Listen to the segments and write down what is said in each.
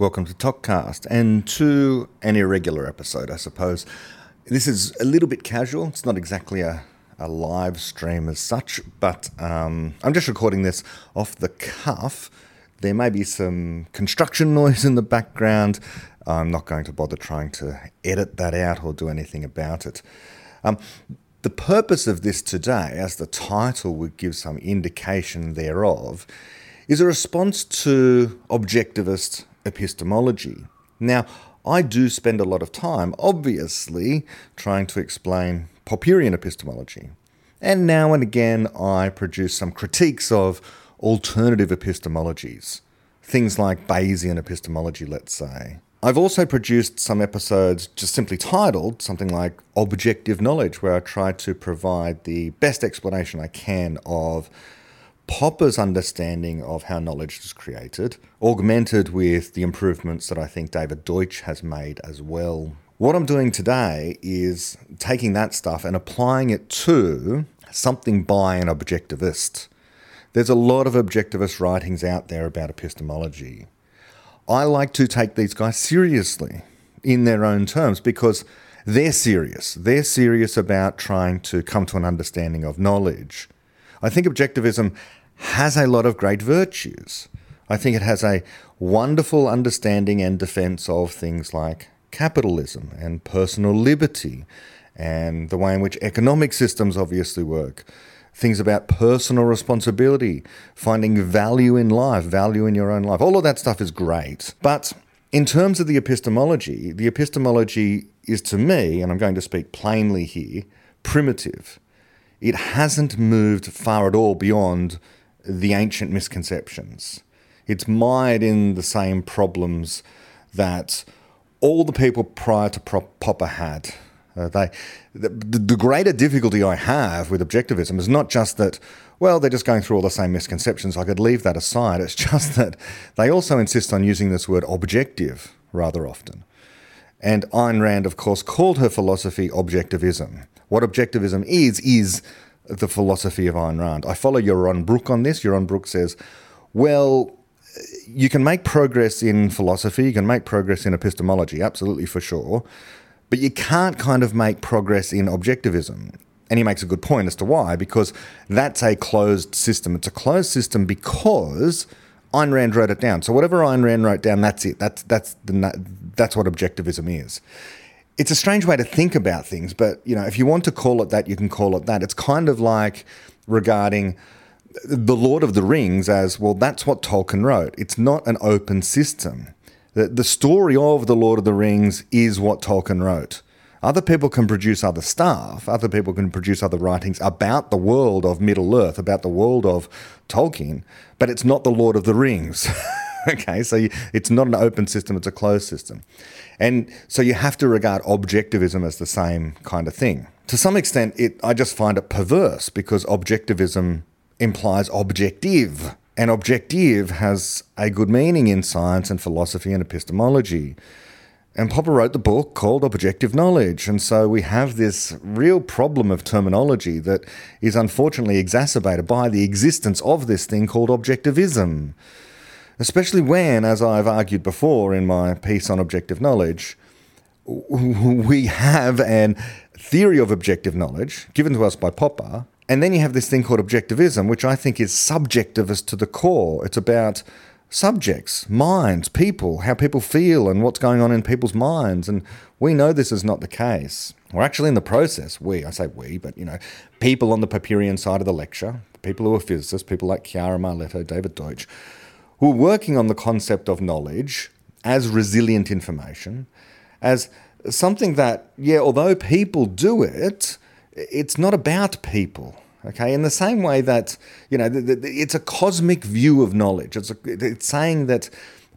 Welcome to ToKCast and to an irregular episode, I suppose. This is a little bit casual. It's not exactly a, a live stream as such, but um, I'm just recording this off the cuff. There may be some construction noise in the background. I'm not going to bother trying to edit that out or do anything about it. Um, the purpose of this today, as the title would give some indication thereof, is a response to objectivist epistemology. Now, I do spend a lot of time, obviously, trying to explain Popperian epistemology. And now and again, I produce some critiques of alternative epistemologies, things like Bayesian epistemology, let's say. I've also produced some episodes just simply titled something like Objective Knowledge, where I try to provide the best explanation I can of Popper's understanding of how knowledge is created, augmented with the improvements that I think David Deutsch has made as well. What I'm doing today is taking that stuff and applying it to something by an objectivist. There's a lot of objectivist writings out there about epistemology. I like to take these guys seriously in their own terms because they're serious. They're serious about trying to come to an understanding of knowledge. I think objectivism has a lot of great virtues. I think it has a wonderful understanding and defense of things like capitalism and personal liberty and the way in which economic systems obviously work. Things about personal responsibility, finding value in life, value in your own life. All of that stuff is great. But in terms of the epistemology, the epistemology is to me, and I'm going to speak plainly here, primitive. It hasn't moved far at all beyond the ancient misconceptions. It's mired in the same problems that all the people prior to Popper had. Uh, they, the, the greater difficulty I have with objectivism is not just that, well, they're just going through all the same misconceptions. I could leave that aside. It's just that they also insist on using this word objective rather often. And Ayn Rand, of course, called her philosophy objectivism. What objectivism is, is the philosophy of Ayn Rand. I follow Yaron Brook on this. Yaron Brook says, well, you can make progress in philosophy, you can make progress in epistemology, absolutely for sure, but you can't kind of make progress in objectivism. And he makes a good point as to why, because that's a closed system. It's a closed system because Ayn Rand wrote it down. So whatever Ayn Rand wrote down, that's it. That's that's the that's what objectivism is it's a strange way to think about things, but you know, if you want to call it that, you can call it that. It's kind of like regarding the Lord of the Rings as well. That's what Tolkien wrote. It's not an open system. The, the story of the Lord of the Rings is what Tolkien wrote. Other people can produce other stuff. Other people can produce other writings about the world of Middle Earth, about the world of Tolkien, but it's not the Lord of the Rings. okay, so it's not an open system; it's a closed system. And so you have to regard objectivism as the same kind of thing. To some extent, it I just find it perverse because objectivism implies objective. And objective has a good meaning in science and philosophy and epistemology. And Popper wrote the book called Objective Knowledge. And so we have this real problem of terminology that is unfortunately exacerbated by the existence of this thing called objectivism especially when, as I've argued before in my piece on objective knowledge, we have an theory of objective knowledge given to us by Popper, and then you have this thing called objectivism, which I think is subjectivist to the core. It's about subjects, minds, people, how people feel, and what's going on in people's minds. And we know this is not the case. We're actually in the process. We, I say we, but you know, people on the Popperian side of the lecture, people who are physicists, people like Chiara Marletto, David Deutsch, who are working on the concept of knowledge as resilient information, as something that, yeah, although people do it, it's not about people. Okay, in the same way that you know, it's a cosmic view of knowledge. It's, a, it's saying that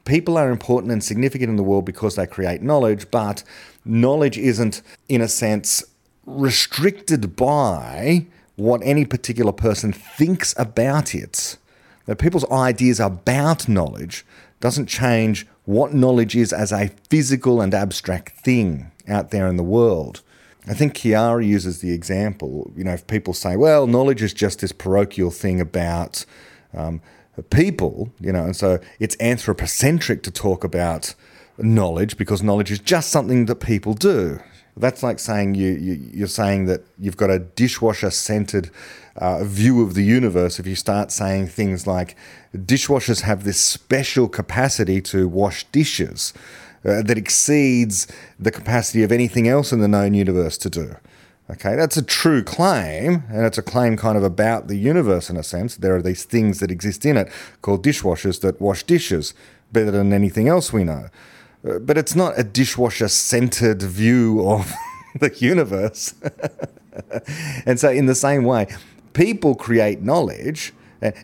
people are important and significant in the world because they create knowledge, but knowledge isn't, in a sense, restricted by what any particular person thinks about it that people's ideas about knowledge doesn't change what knowledge is as a physical and abstract thing out there in the world. I think Chiara uses the example, you know, if people say, well, knowledge is just this parochial thing about um, people, you know, and so it's anthropocentric to talk about knowledge because knowledge is just something that people do. That's like saying you, you are saying that you've got a dishwasher centered uh, view of the universe. If you start saying things like dishwashers have this special capacity to wash dishes uh, that exceeds the capacity of anything else in the known universe to do. Okay, that's a true claim, and it's a claim kind of about the universe in a sense. There are these things that exist in it called dishwashers that wash dishes better than anything else we know. Uh, but it's not a dishwasher centered view of the universe. and so, in the same way, people create knowledge.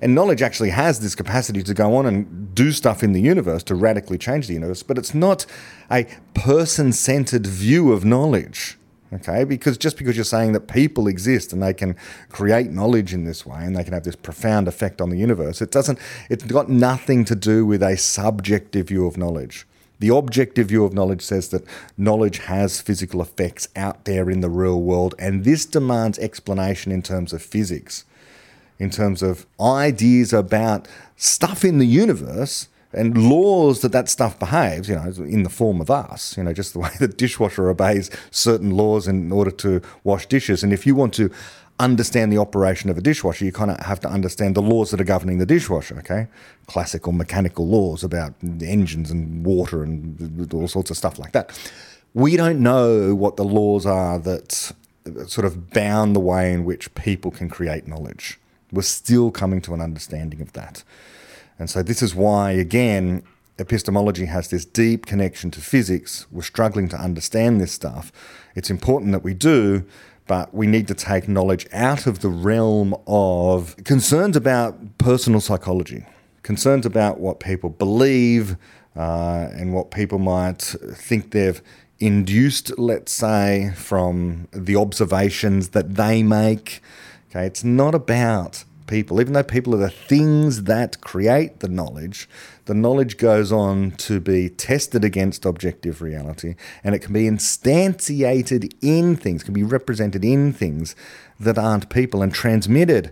And knowledge actually has this capacity to go on and do stuff in the universe to radically change the universe, but it's not a person centered view of knowledge. Okay, because just because you're saying that people exist and they can create knowledge in this way and they can have this profound effect on the universe, it doesn't, it's got nothing to do with a subjective view of knowledge. The objective view of knowledge says that knowledge has physical effects out there in the real world, and this demands explanation in terms of physics, in terms of ideas about stuff in the universe and laws that that stuff behaves, you know, in the form of us, you know, just the way the dishwasher obeys certain laws in order to wash dishes. And if you want to understand the operation of a dishwasher, you kind of have to understand the laws that are governing the dishwasher, okay? Classical mechanical laws about engines and water and all sorts of stuff like that. We don't know what the laws are that sort of bound the way in which people can create knowledge. We're still coming to an understanding of that. And so, this is why, again, epistemology has this deep connection to physics. We're struggling to understand this stuff. It's important that we do, but we need to take knowledge out of the realm of concerns about personal psychology, concerns about what people believe uh, and what people might think they've induced, let's say, from the observations that they make. Okay, it's not about people, even though people are the things that create the knowledge, the knowledge goes on to be tested against objective reality and it can be instantiated in things, can be represented in things that aren't people and transmitted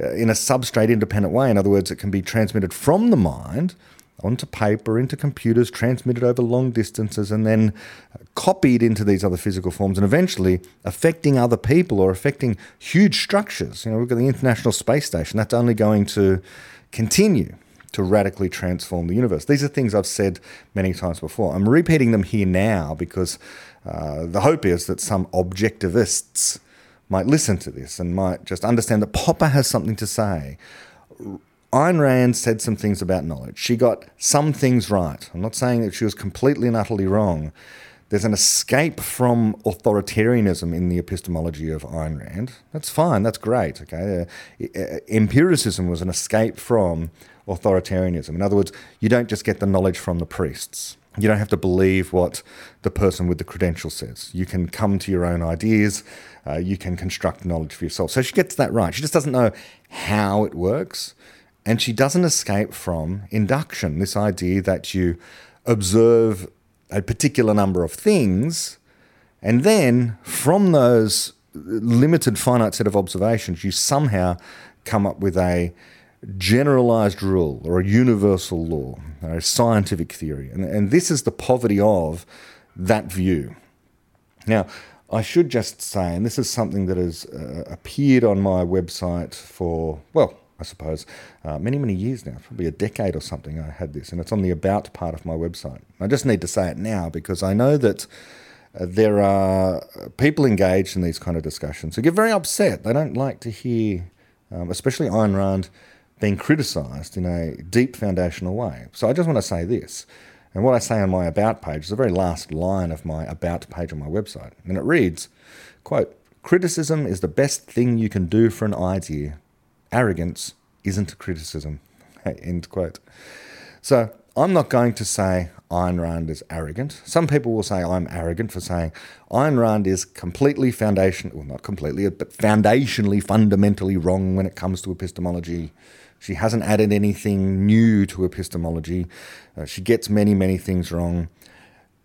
uh, in a substrate independent way. In other words, it can be transmitted from the mind onto paper, into computers, transmitted over long distances, and then copied into these other physical forms, and eventually affecting other people or affecting huge structures. You know, we've got the International Space Station, that's only going to continue to radically transform the universe. These are things I've said many times before. I'm repeating them here now because uh, the hope is that some objectivists might listen to this and might just understand that Popper has something to say Ayn Rand said some things about knowledge. She got some things right. I'm not saying that she was completely and utterly wrong. There's an escape from authoritarianism in the epistemology of Ayn Rand. That's fine. That's great. Okay, uh, empiricism was an escape from authoritarianism. In other words, you don't just get the knowledge from the priests. You don't have to believe what the person with the credential says. You can come to your own ideas. Uh, you can construct knowledge for yourself. So she gets that right. She just doesn't know how it works. And she doesn't escape from induction, this idea that you observe a particular number of things, and then from those limited, finite set of observations, you somehow come up with a generalized rule or a universal law, or a scientific theory. And, and this is the poverty of that view. Now, I should just say, and this is something that has uh, appeared on my website for, well, I suppose, uh, many, many years now, probably a decade or something, I had this, and it's on the About part of my website. I just need to say it now because I know that uh, there are people engaged in these kind of discussions who get very upset. They don't like to hear, um, especially Ayn Rand, being criticised in a deep foundational way. So I just want to say this. And what I say on my About page is the very last line of my About page on my website. And it reads, quote, Criticism is the best thing you can do for an idea arrogance isn't criticism. End quote. So I'm not going to say Ayn Rand is arrogant. Some people will say I'm arrogant for saying Ayn Rand is completely foundation, well, not completely, but foundationally, fundamentally wrong when it comes to epistemology. She hasn't added anything new to epistemology. Uh, she gets many, many things wrong.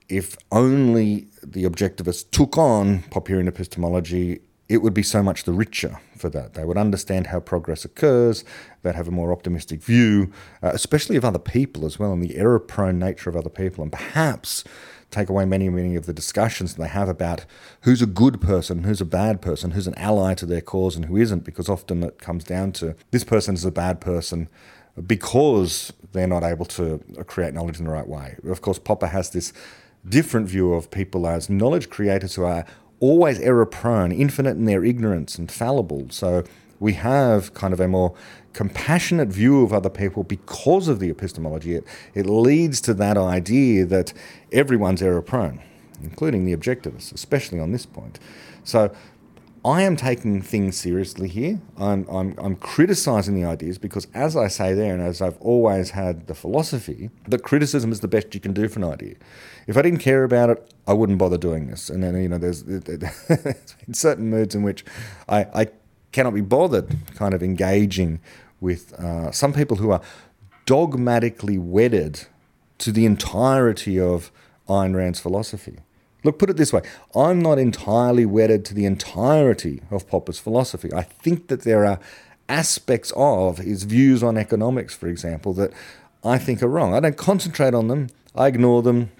If only the objectivists took on Popperian epistemology it would be so much the richer for that. They would understand how progress occurs, they'd have a more optimistic view, uh, especially of other people as well, and the error prone nature of other people, and perhaps take away many, many of the discussions they have about who's a good person, who's a bad person, who's an ally to their cause, and who isn't, because often it comes down to this person is a bad person because they're not able to create knowledge in the right way. Of course, Popper has this different view of people as knowledge creators who are always error prone, infinite in their ignorance, and fallible. So we have kind of a more compassionate view of other people because of the epistemology. It, it leads to that idea that everyone's error prone, including the objectivists, especially on this point. So I am taking things seriously here. I'm, I'm, I'm criticizing the ideas because, as I say there, and as I've always had the philosophy, that criticism is the best you can do for an idea. If I didn't care about it, I wouldn't bother doing this. And then, you know, there's, there's certain moods in which I, I cannot be bothered kind of engaging with uh, some people who are dogmatically wedded to the entirety of Ayn Rand's philosophy. Look, put it this way I'm not entirely wedded to the entirety of Popper's philosophy. I think that there are aspects of his views on economics, for example, that I think are wrong. I don't concentrate on them, I ignore them.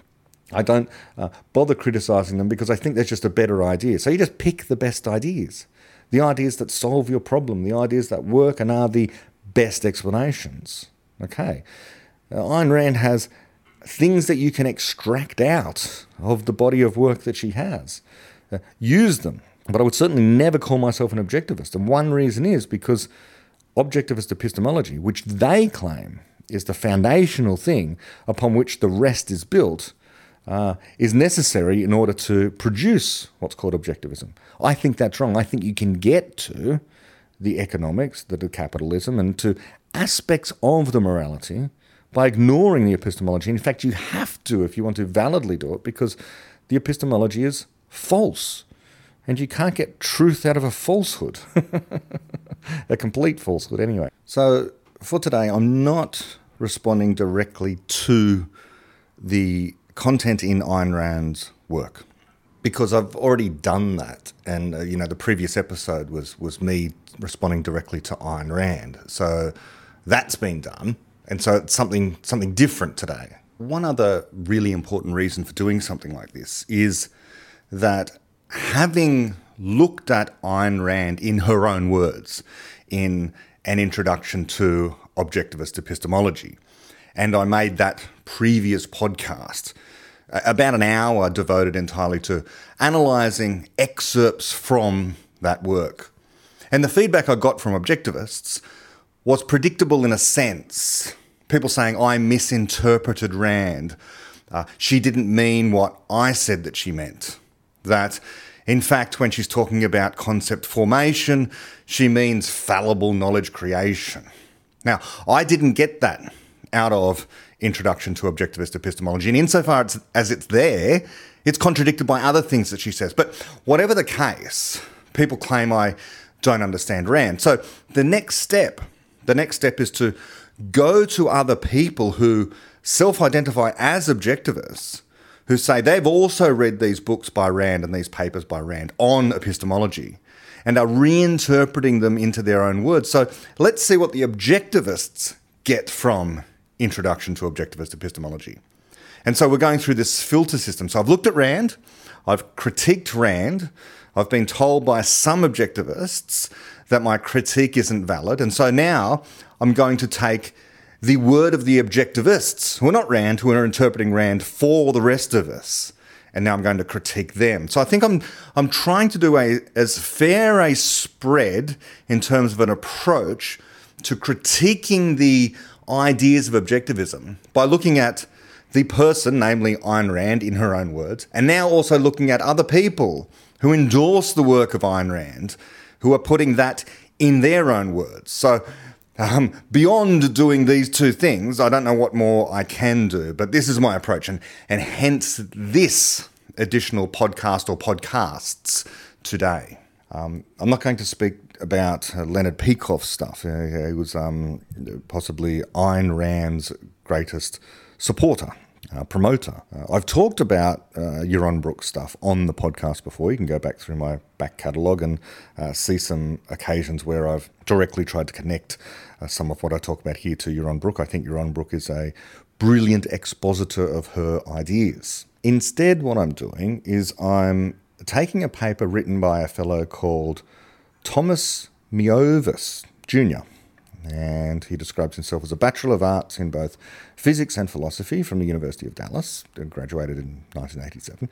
I don't uh, bother criticizing them because I think there's just a better idea. So you just pick the best ideas, the ideas that solve your problem, the ideas that work and are the best explanations. Okay. Uh, Ayn Rand has things that you can extract out of the body of work that she has. Uh, use them. But I would certainly never call myself an objectivist. And one reason is because objectivist epistemology, which they claim is the foundational thing upon which the rest is built, uh, is necessary in order to produce what's called objectivism. I think that's wrong. I think you can get to the economics, the, the capitalism, and to aspects of the morality by ignoring the epistemology. In fact, you have to if you want to validly do it because the epistemology is false. And you can't get truth out of a falsehood, a complete falsehood, anyway. So, for today, I'm not responding directly to the content in Ayn Rand's work because I've already done that. And, uh, you know, the previous episode was, was me responding directly to Ayn Rand. So, that's been done. And so it's something something different today. One other really important reason for doing something like this is that having looked at Ayn Rand in her own words in an introduction to objectivist epistemology, and I made that previous podcast about an hour devoted entirely to analysing excerpts from that work. And the feedback I got from objectivists was predictable in a sense. People saying, I misinterpreted Rand. Uh, she didn't mean what I said that she meant. That, in fact, when she's talking about concept formation, she means fallible knowledge creation. Now, I didn't get that out of Introduction to Objectivist Epistemology, and insofar as it's there, it's contradicted by other things that she says. But whatever the case, people claim I don't understand Rand. So the next step the next step is to go to other people who self identify as objectivists, who say they've also read these books by Rand and these papers by Rand on epistemology and are reinterpreting them into their own words. So let's see what the objectivists get from Introduction to Objectivist Epistemology. And so we're going through this filter system. So I've looked at Rand, I've critiqued Rand, I've been told by some objectivists that my critique isn't valid. And so now I'm going to take the word of the objectivists, who are not Rand, who are interpreting Rand for the rest of us. And now I'm going to critique them. So I think I'm, I'm trying to do a, as fair a spread in terms of an approach to critiquing the ideas of objectivism by looking at the person, namely Ayn Rand, in her own words, and now also looking at other people who endorse the work of Ayn Rand who are putting that in their own words. So, um, beyond doing these two things, I don't know what more I can do, but this is my approach, and, and hence this additional podcast or podcasts today. Um, I'm not going to speak about uh, Leonard Peikoff's stuff. Uh, he was um, possibly Ayn Rand's greatest supporter uh, promoter. Uh, I've talked about uh, Brook stuff on the podcast before. You can go back through my back catalogue and uh, see some occasions where I've directly tried to connect uh, some of what I talk about here to Yaron Brook. I think Yaron Brook is a brilliant expositor of her ideas. Instead, what I'm doing is I'm taking a paper written by a fellow called Thomas Miovis Jr and he describes himself as a Bachelor of Arts in both physics and philosophy from the University of Dallas, graduated in 1987.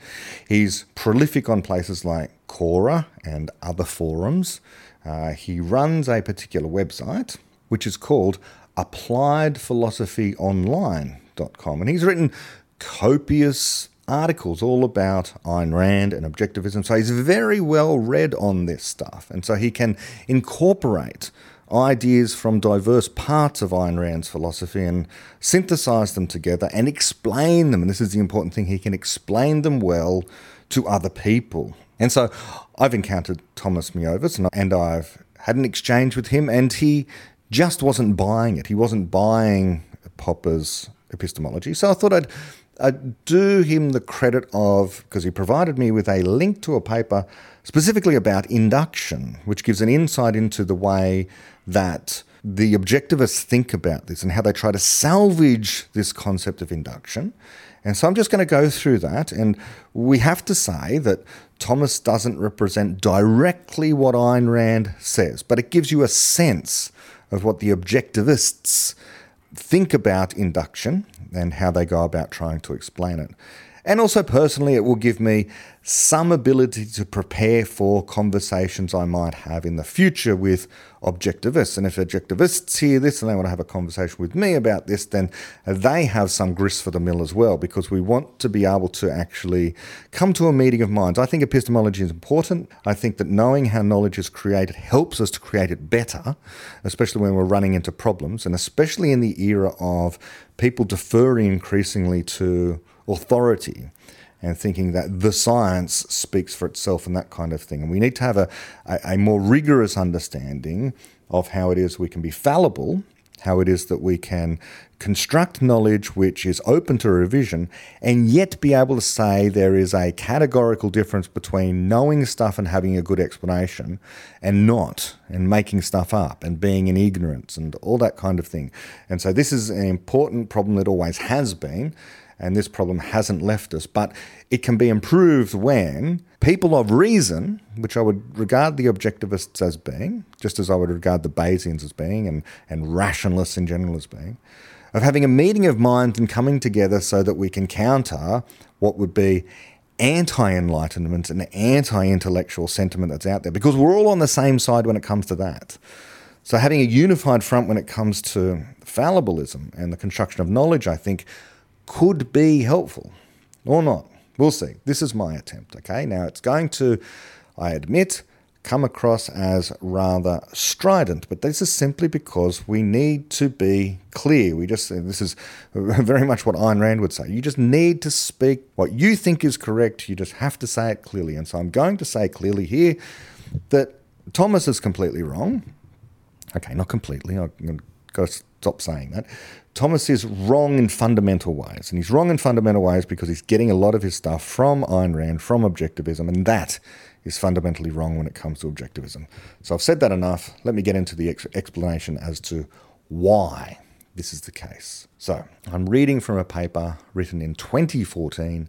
He's prolific on places like Quora and other forums. Uh, he runs a particular website which is called appliedphilosophyonline.com, and he's written copious articles all about Ayn Rand and objectivism. So he's very well read on this stuff, and so he can incorporate ideas from diverse parts of Ayn Rand's philosophy and synthesize them together and explain them. And this is the important thing, he can explain them well to other people. And so I've encountered Thomas Miovis and I've had an exchange with him, and he just wasn't buying it. He wasn't buying Popper's epistemology. So I thought I'd, I'd do him the credit of, because he provided me with a link to a paper specifically about induction, which gives an insight into the way that the objectivists think about this and how they try to salvage this concept of induction. And so I'm just going to go through that. And we have to say that Thomas doesn't represent directly what Ayn Rand says, but it gives you a sense of what the objectivists think about induction and how they go about trying to explain it. And also, personally, it will give me some ability to prepare for conversations I might have in the future with objectivists. And if objectivists hear this and they want to have a conversation with me about this, then they have some grist for the mill as well, because we want to be able to actually come to a meeting of minds. I think epistemology is important. I think that knowing how knowledge is created helps us to create it better, especially when we're running into problems, and especially in the era of people deferring increasingly to authority and thinking that the science speaks for itself and that kind of thing. And we need to have a, a, a, more rigorous understanding of how it is we can be fallible, how it is that we can construct knowledge which is open to revision, and yet be able to say there is a categorical difference between knowing stuff and having a good explanation and not, and making stuff up and being in ignorance and all that kind of thing. And so this is an important problem that always has been and this problem hasn't left us. But it can be improved when people of reason, which I would regard the objectivists as being, just as I would regard the Bayesians as being, and, and rationalists in general as being, of having a meeting of minds and coming together so that we can counter what would be anti enlightenment and anti intellectual sentiment that's out there, because we're all on the same side when it comes to that. So, having a unified front when it comes to fallibilism and the construction of knowledge, I think, could be helpful or not. We'll see. This is my attempt, okay? Now, it's going to, I admit, come across as rather strident, but this is simply because we need to be clear. We just, this is very much what Ayn Rand would say. You just need to speak what you think is correct. You just have to say it clearly. And so I'm going to say clearly here that Thomas is completely wrong. Okay, not completely. I'm going to stop saying that. Thomas is wrong in fundamental ways. And he's wrong in fundamental ways because he's getting a lot of his stuff from Ayn Rand, from objectivism, and that is fundamentally wrong when it comes to objectivism. So I've said that enough. Let me get into the ex- explanation as to why this is the case. So I'm reading from a paper written in 2014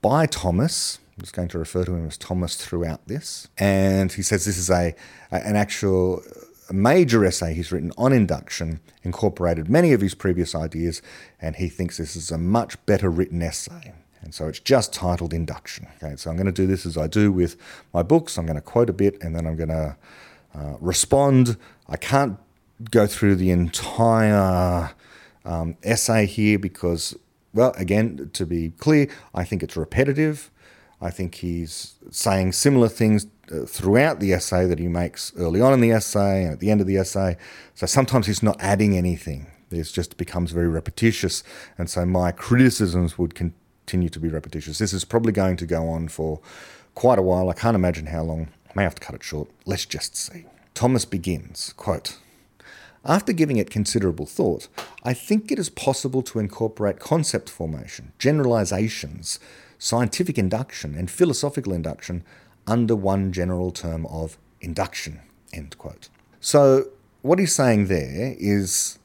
by Thomas. I'm just going to refer to him as Thomas throughout this. And he says this is a, an actual a major essay he's written on induction, incorporated many of his previous ideas, and he thinks this is a much better written essay. And so it's just titled Induction. Okay, so I'm going to do this as I do with my books. I'm going to quote a bit and then I'm going to uh, respond. I can't go through the entire um, essay here because, well, again, to be clear, I think it's repetitive. I think he's saying similar things Uh, throughout the essay that he makes early on in the essay and at the end of the essay. So sometimes he's not adding anything. It just becomes very repetitious. And so my criticisms would continue to be repetitious. This is probably going to go on for quite a while. I can't imagine how long. I may have to cut it short. Let's just see. Thomas begins, quote, After giving it considerable thought, I think it is possible to incorporate concept formation, generalizations, scientific induction, and philosophical induction under one general term of induction. End quote. So, what he's saying there is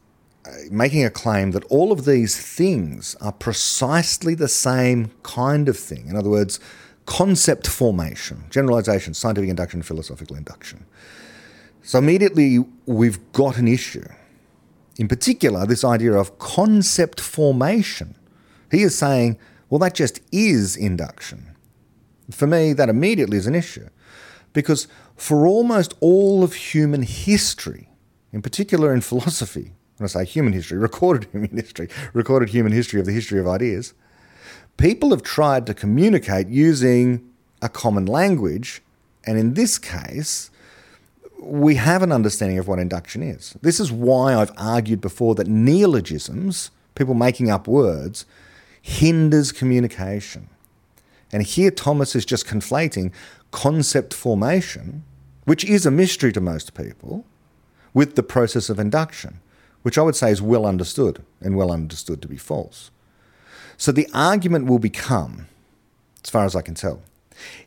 uh, making a claim that all of these things are precisely the same kind of thing. In other words, concept formation, generalization, scientific induction, philosophical induction. So immediately we've got an issue. In particular, this idea of concept formation. He is saying, well, that just is induction. For me, that immediately is an issue. Because for almost all of human history, in particular in philosophy, when I say human history, recorded human history, recorded human history of the history of ideas, people have tried to communicate using a common language. And in this case, we have an understanding of what induction is. This is why I've argued before that neologisms, people making up words, hinders communication. And here Thomas is just conflating concept formation, which is a mystery to most people, with the process of induction, which I would say is well understood and well understood to be false. So the argument will become, as far as I can tell,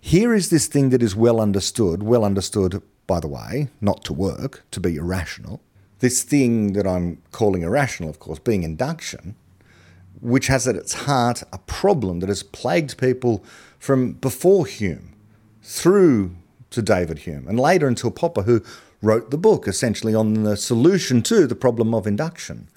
here is this thing that is well understood, well understood by the way, not to work, to be irrational. This thing that I'm calling irrational, of course, being induction, which has at its heart a problem that has plagued people from before Hume through to David Hume and later until Popper, who wrote the book essentially on the solution to the problem of induction.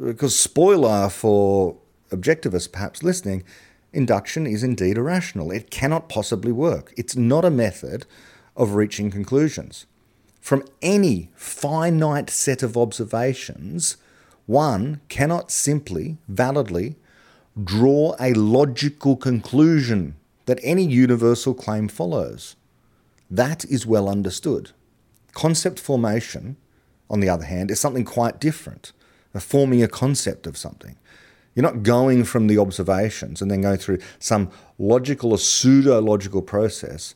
Because, spoiler for objectivists perhaps listening, induction is indeed irrational. It cannot possibly work. It's not a method of reaching conclusions. From any finite set of observations, one cannot simply, validly, draw a logical conclusion that any universal claim follows. That is well understood. Concept formation, on the other hand, is something quite different, forming a concept of something. You're not going from the observations and then going through some logical or pseudo logical process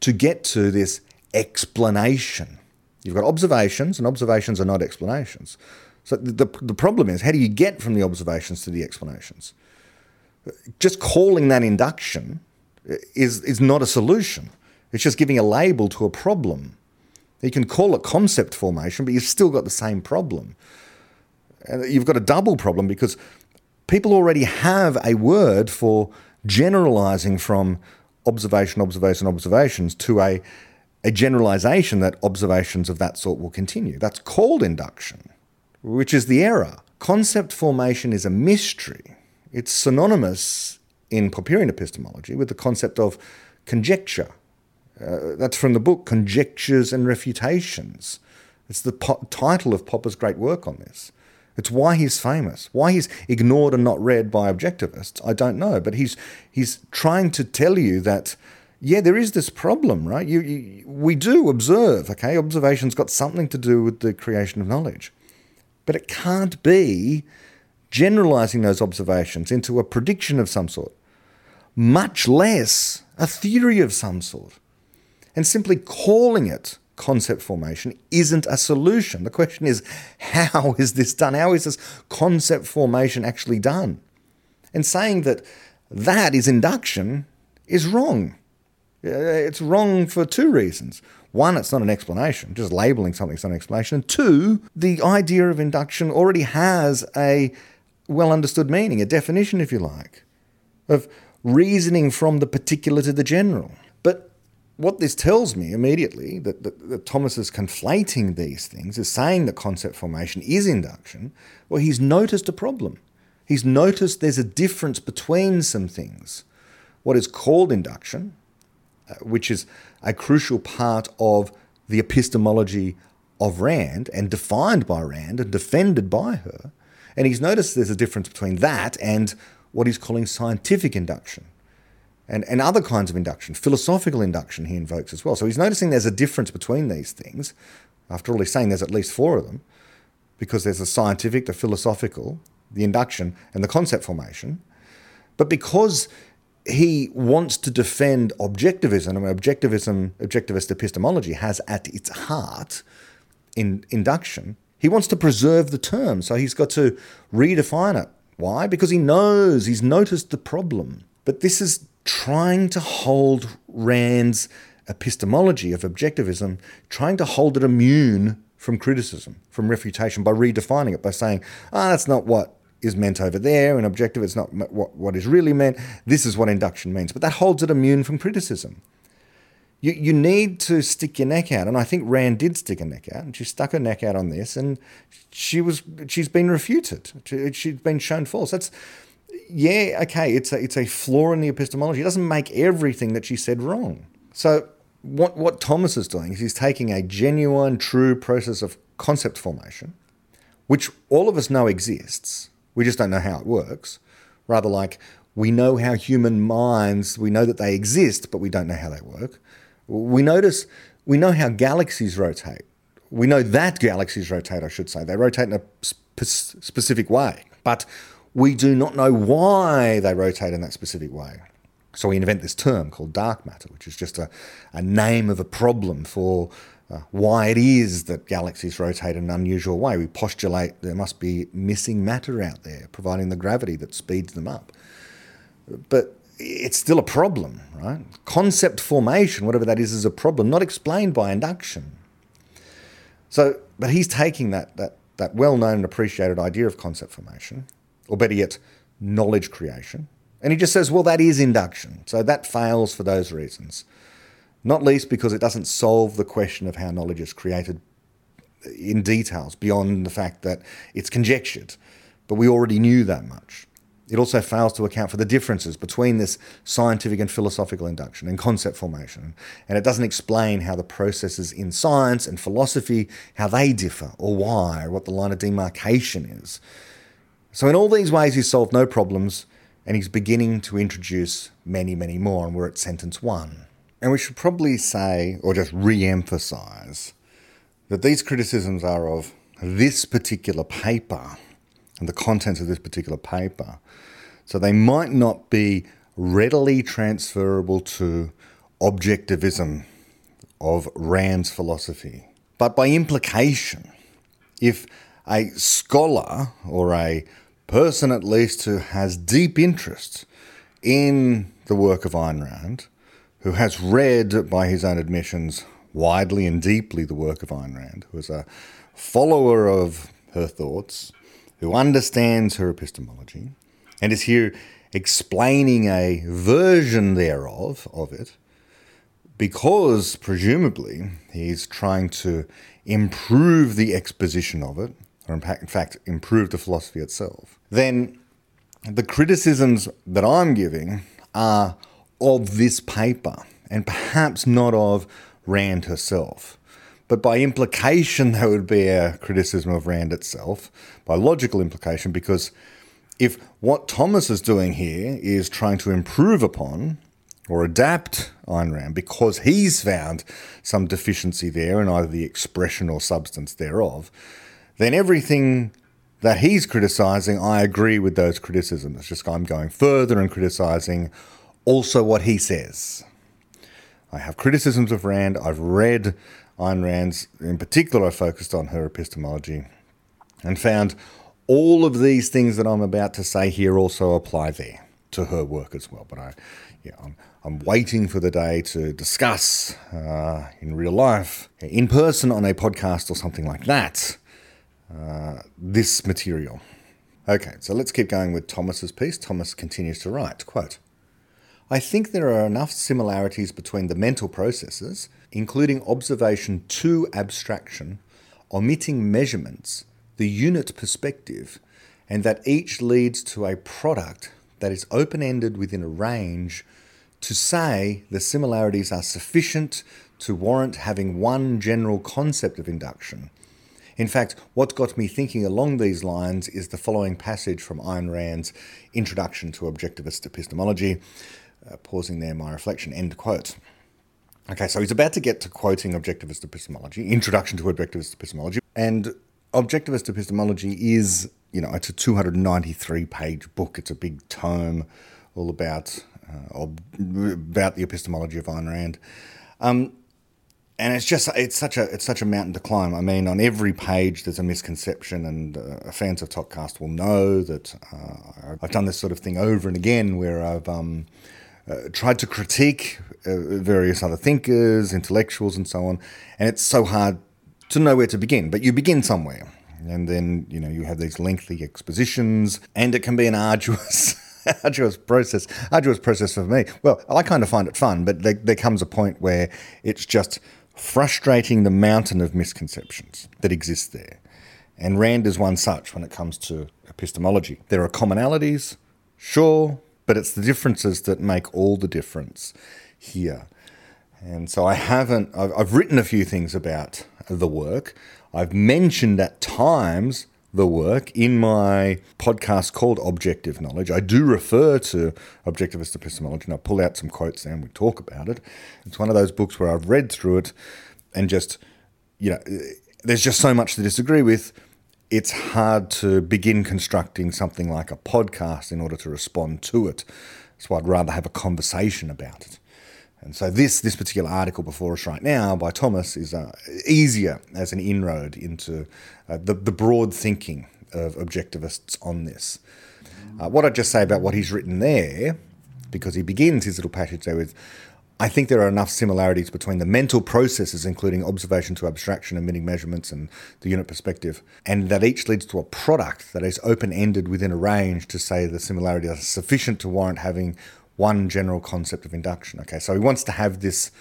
to get to this explanation. You've got observations, and observations are not explanations. So the, the problem is, how do you get from the observations to the explanations? Just calling that induction is, is not a solution. It's just giving a label to a problem. You can call it concept formation, but you've still got the same problem. And you've got a double problem because people already have a word for generalizing from observation, observation, observations to a, a generalization that observations of that sort will continue. That's called induction, which is the error. Concept formation is a mystery. It's synonymous in Popperian epistemology with the concept of conjecture. Uh, that's from the book Conjectures and Refutations. It's the po- title of Popper's great work on this. It's why he's famous. Why he's ignored and not read by objectivists, I don't know. But he's he's trying to tell you that yeah, there is this problem, right? You, you, we do observe, okay? Observation's got something to do with the creation of knowledge. But it can't be generalizing those observations into a prediction of some sort, much less a theory of some sort. And simply calling it concept formation isn't a solution. The question is, how is this done? How is this concept formation actually done? And saying that that is induction is wrong. Uh, it's wrong for two reasons. One, it's not an explanation, just labeling something as an explanation. And two, the idea of induction already has a well understood meaning, a definition, if you like, of reasoning from the particular to the general But what this tells me immediately that, that, that, Thomas is conflating these things, is saying that concept formation is induction, well, he's noticed a problem. He's noticed there's a difference between some things. What is called induction, Uh, which is a crucial part of the epistemology of Rand and defined by Rand and defended by her. And he's noticed there's a difference between that and what he's calling scientific induction and, and other kinds of induction. Philosophical induction he invokes as well. So he's noticing there's a difference between these things. After all, he's saying there's at least four of them, because there's the scientific, the philosophical, the induction, and the concept formation. But because he wants to defend objectivism, and objectivism, objectivist epistemology has at its heart in induction, He wants to preserve the term, so he's got to redefine it. Why? Because he knows, he's noticed the problem. But this is trying to hold Rand's epistemology of objectivism, trying to hold it immune from criticism, from refutation, by redefining it, by saying, ah, oh, that's not what is meant over there, and objective is not what, what is really meant. This is what induction means. But that holds it immune from criticism. You, you need to stick your neck out, and I think Rand did stick her neck out, and she stuck her neck out on this, and she was she's been refuted. She, she's been shown false. That's yeah, okay. It's a it's a flaw in the epistemology. It doesn't make everything that she said wrong. So what what Thomas is doing is he's taking a genuine, true process of concept formation, which all of us know exists. We just don't know how it works. Rather like we know how human minds, we know that they exist, but we don't know how they work. We notice, we know how galaxies rotate. We know that galaxies rotate, I should say. They rotate in a sp- specific way, but we do not know why they rotate in that specific way. So we invent this term called dark matter, which is just a, a name of a problem for uh, why it is that galaxies rotate in an unusual way. We postulate there must be missing matter out there, providing the gravity that speeds them up. But it's still a problem, right? Concept formation, whatever that is, is a problem, not explained by induction. So, but he's taking that, that, that well known and appreciated idea of concept formation, or better yet, knowledge creation, and he just says, well, that is induction. So that fails for those reasons. Not least because it doesn't solve the question of how knowledge is created in details beyond the fact that it's conjectured. But we already knew that much. It also fails to account for the differences between this scientific and philosophical induction and concept formation. And it doesn't explain how the processes in science and philosophy, how they differ or why, or what the line of demarcation is. So in all these ways, he solved no problems and he's beginning to introduce many, many more, and we're at sentence one. And we should probably say, or just re emphasize, that these criticisms are of this particular paper and the contents of this particular paper. So they might not be readily transferable to objectivism of Rand's philosophy. But by implication, if a scholar or a person at least who has deep interest in the work of Ayn Rand, who has read, by his own admissions, widely and deeply the work of Ayn Rand, who is a follower of her thoughts, who understands her epistemology and is here explaining a version thereof of it because presumably he's trying to improve the exposition of it or in fact improve the philosophy itself then the criticisms that I'm giving are of this paper and perhaps not of Rand herself but by implication, that would be a criticism of Rand itself, by logical implication, because if what Thomas is doing here is trying to improve upon or adapt Ayn Rand because he's found some deficiency there in either the expression or substance thereof, then everything that he's criticizing, I agree with those criticisms. It's just I'm going further and criticizing also what he says. I have criticisms of Rand. I've read Ayn Rand's, in particular, I focused on her epistemology and found all of these things that I'm about to say here also apply there to her work as well. But I, yeah, I'm, I'm waiting for the day to discuss uh, in real life, in person on a podcast or something like that, uh, this material. Okay, so let's keep going with Thomas's piece. Thomas continues to write, quote, I think there are enough similarities between the mental processes including observation to abstraction, omitting measurements, the unit perspective, and that each leads to a product that is open ended within a range to say the similarities are sufficient to warrant having one general concept of induction. In fact, what got me thinking along these lines is the following passage from Ayn Rand's Introduction to Objectivist Epistemology. Uh, pausing there, my reflection, end quote. Okay, so he's about to get to quoting objectivist epistemology, introduction to objectivist epistemology, and objectivist epistemology is, you know, it's a 293 page book. It's a big tome, all about uh, about the epistemology of Ayn Rand. Um, and it's just it's such a it's such a mountain to climb. I mean, on every page there's a misconception, and uh, fans of ToKCast will know that uh, I've done this sort of thing over and again, where I've um, uh, tried to critique uh, various other thinkers, intellectuals, and so on, and it's so hard to know where to begin. But you begin somewhere, and then you know you have these lengthy expositions, and it can be an arduous. arduous process, arduous process for me. Well, I kind of find it fun, but there, there comes a point where it's just frustrating the mountain of misconceptions that exist there. And Rand is one such when it comes to epistemology. There are commonalities, sure, but it's the differences that make all the difference here. And so I haven't, I've, I've written a few things about the work. I've mentioned at times the work in my podcast called Objective Knowledge. I do refer to objectivist epistemology, and I pull out some quotes there and we talk about it. It's one of those books where I've read through it and just, you know, there's just so much to disagree with. It's hard to begin constructing something like a podcast in order to respond to it. So I'd rather have a conversation about it. And so this this particular article before us right now by Thomas is uh, easier as an inroad into uh, the the broad thinking of objectivists on this. Uh, what I'd just say about what he's written there, because he begins his little passage there with, I think there are enough similarities between the mental processes, including observation to abstraction, omitting measurements, and the unit perspective, and that each leads to a product that is open ended within a range to say the similarities are sufficient to warrant having one general concept of induction. Okay, so he wants to have this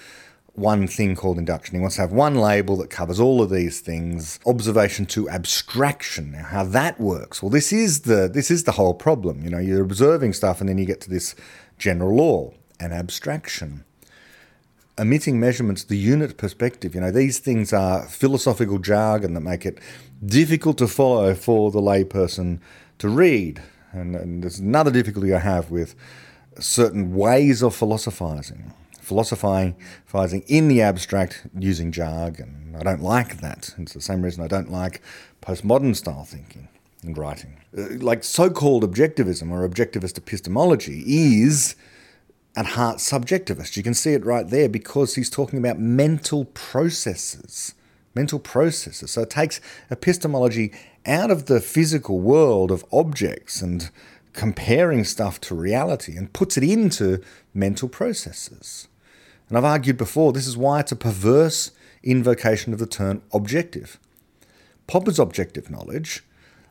one thing called induction. He wants to have one label that covers all of these things. Observation to abstraction. Now, how that works? Well, this is the this is the whole problem. You know, you're observing stuff, and then you get to this general law and abstraction. Omitting measurements, the unit perspective. You know, these things are philosophical jargon that make it difficult to follow for the layperson to read. And, and there's another difficulty I have with certain ways of philosophizing, philosophizing in the abstract using jargon. I don't like that. It's the same reason I don't like postmodern style thinking and writing. Uh, like so called objectivism or objectivist epistemology is at heart subjectivist. You can see it right there because he's talking about mental processes. Mental processes. So it takes epistemology out of the physical world of objects and comparing stuff to reality and puts it into mental processes. And I've argued before this is why it's a perverse invocation of the term objective. Popper's objective knowledge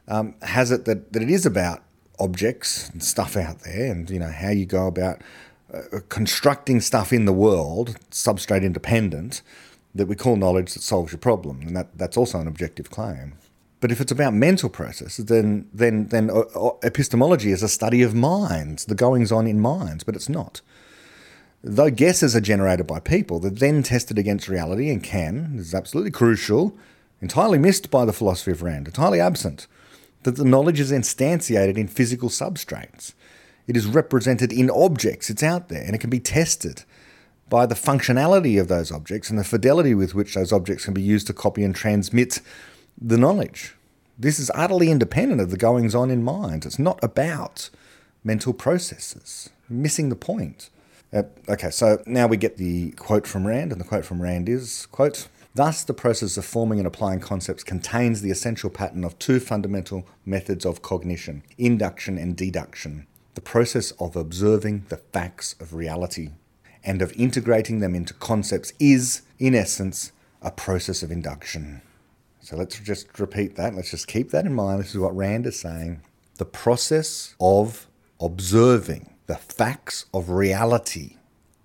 um, has it that, that it is about objects and stuff out there and you know how you go about uh, constructing stuff in the world substrate independent that we call knowledge that solves your problem and that, that's also an objective claim but if it's about mental processes, then then then uh, uh, epistemology is a study of minds, the goings on in minds, but it's not. Though guesses are generated by people, they're then tested against reality and can, this is absolutely crucial, entirely missed by the philosophy of Rand, entirely absent, that the knowledge is instantiated in physical substrates. It is represented in objects, it's out there, and it can be tested by the functionality of those objects and the fidelity with which those objects can be used to copy and transmit the knowledge. This is utterly independent of the goings on in mind. It's not about mental processes. Missing the point. Uh, okay, so now we get the quote from Rand, and the quote from Rand is quote, Thus, the process of forming and applying concepts contains the essential pattern of two fundamental methods of cognition induction and deduction. The process of observing the facts of reality and of integrating them into concepts is, in essence, a process of induction. So let's just repeat that. Let's just keep that in mind. This is what Rand is saying. The process of observing the facts of reality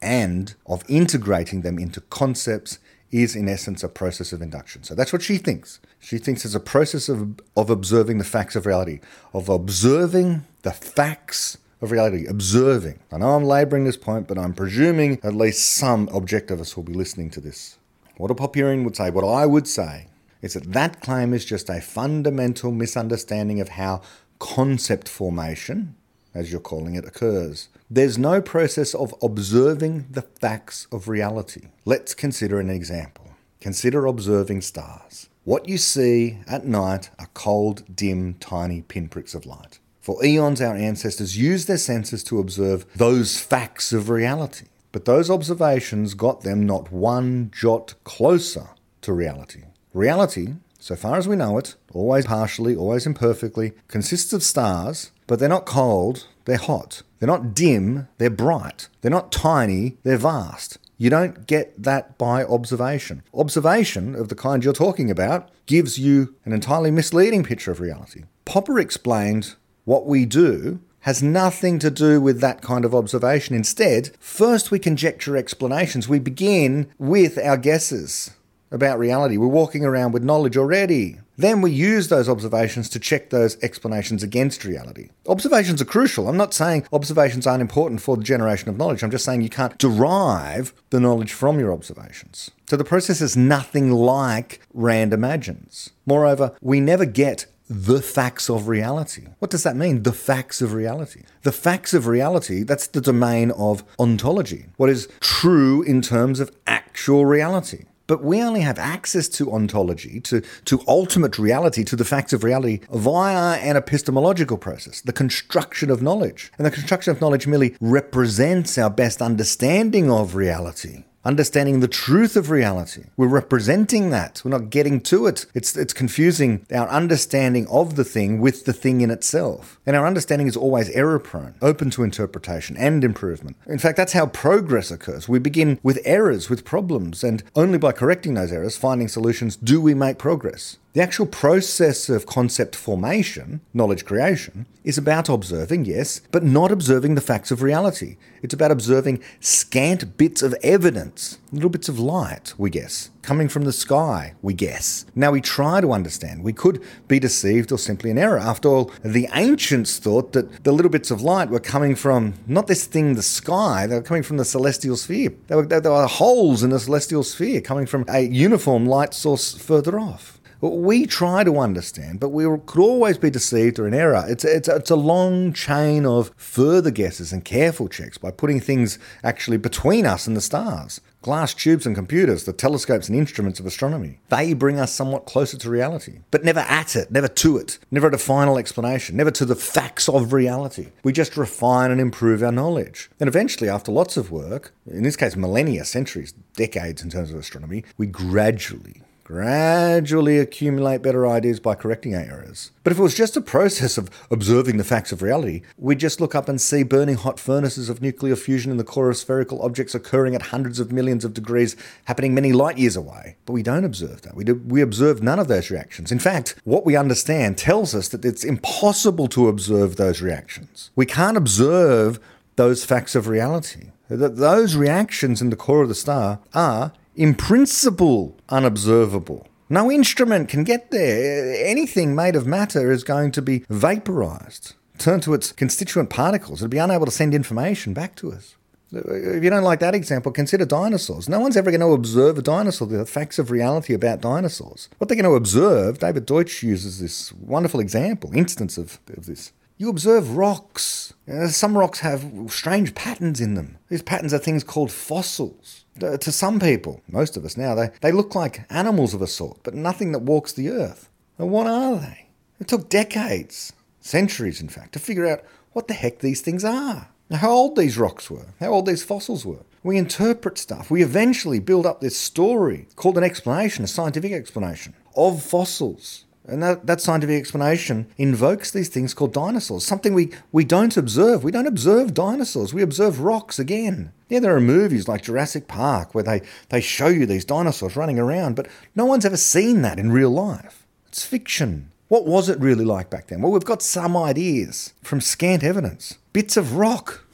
and of integrating them into concepts is in essence a process of induction. So that's what she thinks. She thinks it's a process of, of observing the facts of reality, of observing the facts of reality, observing. I know I'm laboring this point, but I'm presuming at least some objectivists will be listening to this. What a Popperian would say, what I would say, is that that claim is just a fundamental misunderstanding of how concept formation, as you're calling it, occurs. There's no process of observing the facts of reality. Let's consider an example. Consider observing stars. What you see at night are cold, dim, tiny pinpricks of light. For eons, our ancestors used their senses to observe those facts of reality. but those observations got them not one jot closer to reality. Reality, so far as we know it, always partially, always imperfectly, consists of stars, but they're not cold, they're hot. They're not dim, they're bright. They're not tiny, they're vast. You don't get that by observation. Observation of the kind you're talking about gives you an entirely misleading picture of reality. Popper explained what we do has nothing to do with that kind of observation. Instead, first we conjecture explanations. We begin with our guesses about reality. We're walking around with knowledge already. Then we use those observations to check those explanations against reality. Observations are crucial. I'm not saying observations aren't important for the generation of knowledge. I'm just saying you can't derive the knowledge from your observations. So the process is nothing like Rand imagines. Moreover, we never get the facts of reality. What does that mean? The facts of reality. The facts of reality, that's the domain of ontology. What is true in terms of actual reality. But we only have access to ontology, to, to ultimate reality, to the facts of reality via an epistemological process, the construction of knowledge. And the construction of knowledge merely represents our best understanding of reality understanding the truth of reality. We're representing that. We're not getting to it. It's, it's confusing our understanding of the thing with the thing in itself. And our understanding is always error prone, open to interpretation and improvement. In fact, that's how progress occurs. We begin with errors, with problems, and only by correcting those errors, finding solutions, do we make progress. The actual process of concept formation, knowledge creation, is about observing, yes, but not observing the facts of reality. It's about observing scant bits of evidence, little bits of light, we guess, coming from the sky, we guess. Now we try to understand. We could be deceived or simply in error. After all, the ancients thought that the little bits of light were coming from not this thing, the sky, they were coming from the celestial sphere. They were, they were holes in the celestial sphere coming from a uniform light source further off we try to understand, but we could always be deceived or in error. It's, it's, it's a long chain of further guesses and careful checks by putting things actually between us and the stars. Glass tubes and computers, the telescopes and instruments of astronomy. They bring us somewhat closer to reality, but never at it, never to it, never at a final explanation, never to the facts of reality. We just refine and improve our knowledge. And eventually, after lots of work, in this case millennia, centuries, decades in terms of astronomy, we gradually gradually accumulate better ideas by correcting our errors. But if it was just a process of observing the facts of reality, we'd just look up and see burning hot furnaces of nuclear fusion in the core of spherical objects occurring at hundreds of millions of degrees, happening many light years away. But we don't observe that. We, do, we observe none of those reactions. In fact, what we understand tells us that it's impossible to observe those reactions. We can't observe those facts of reality. That those reactions in the core of the star are in principle unobservable. No instrument can get there. Anything made of matter is going to be vaporized, turn to its constituent particles. It'll be unable to send information back to us. If you don't like that example, consider dinosaurs. No one's ever going to observe a dinosaur, the facts of reality about dinosaurs. What they're going to observe, David Deutsch uses this wonderful example, instance of, of this. You observe rocks. Uh, some rocks have strange patterns in them. These patterns are things called fossils Uh, to some people, most of us now, they, they look like animals of a sort, but nothing that walks the earth. And what are they? It took decades, centuries in fact, to figure out what the heck these things are. How old these rocks were, how old these fossils were. We interpret stuff. We eventually build up this story called an explanation, a scientific explanation of fossils. And that, that scientific explanation invokes these things called dinosaurs, something we, we don't observe. We don't observe dinosaurs, we observe rocks again. Yeah, there are movies like Jurassic Park where they, they show you these dinosaurs running around, but no one's ever seen that in real life. It's fiction. What was it really like back then? Well, we've got some ideas from scant evidence, bits of rock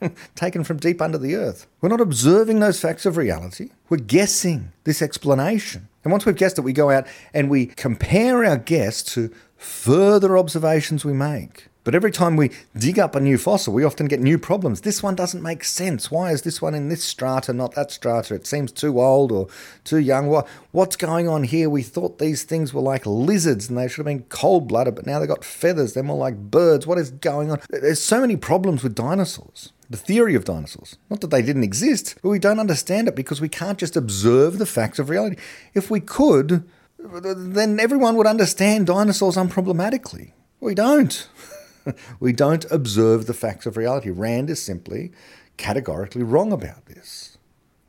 taken from deep under the earth. We're not observing those facts of reality, we're guessing this explanation. And once we've guessed it, we go out and we compare our guess to further observations we make. But every time we dig up a new fossil, we often get new problems. This one doesn't make sense. Why is this one in this strata, not that strata? It seems too old or too young. What, what's going on here? We thought these things were like lizards and they should have been cold blooded, but now they've got feathers. They're more like birds. What is going on? There's so many problems with dinosaurs the theory of dinosaurs. Not that they didn't exist, but we don't understand it because we can't just observe the facts of reality. If we could, then everyone would understand dinosaurs unproblematically. We don't. we don't observe the facts of reality. Rand is simply categorically wrong about this.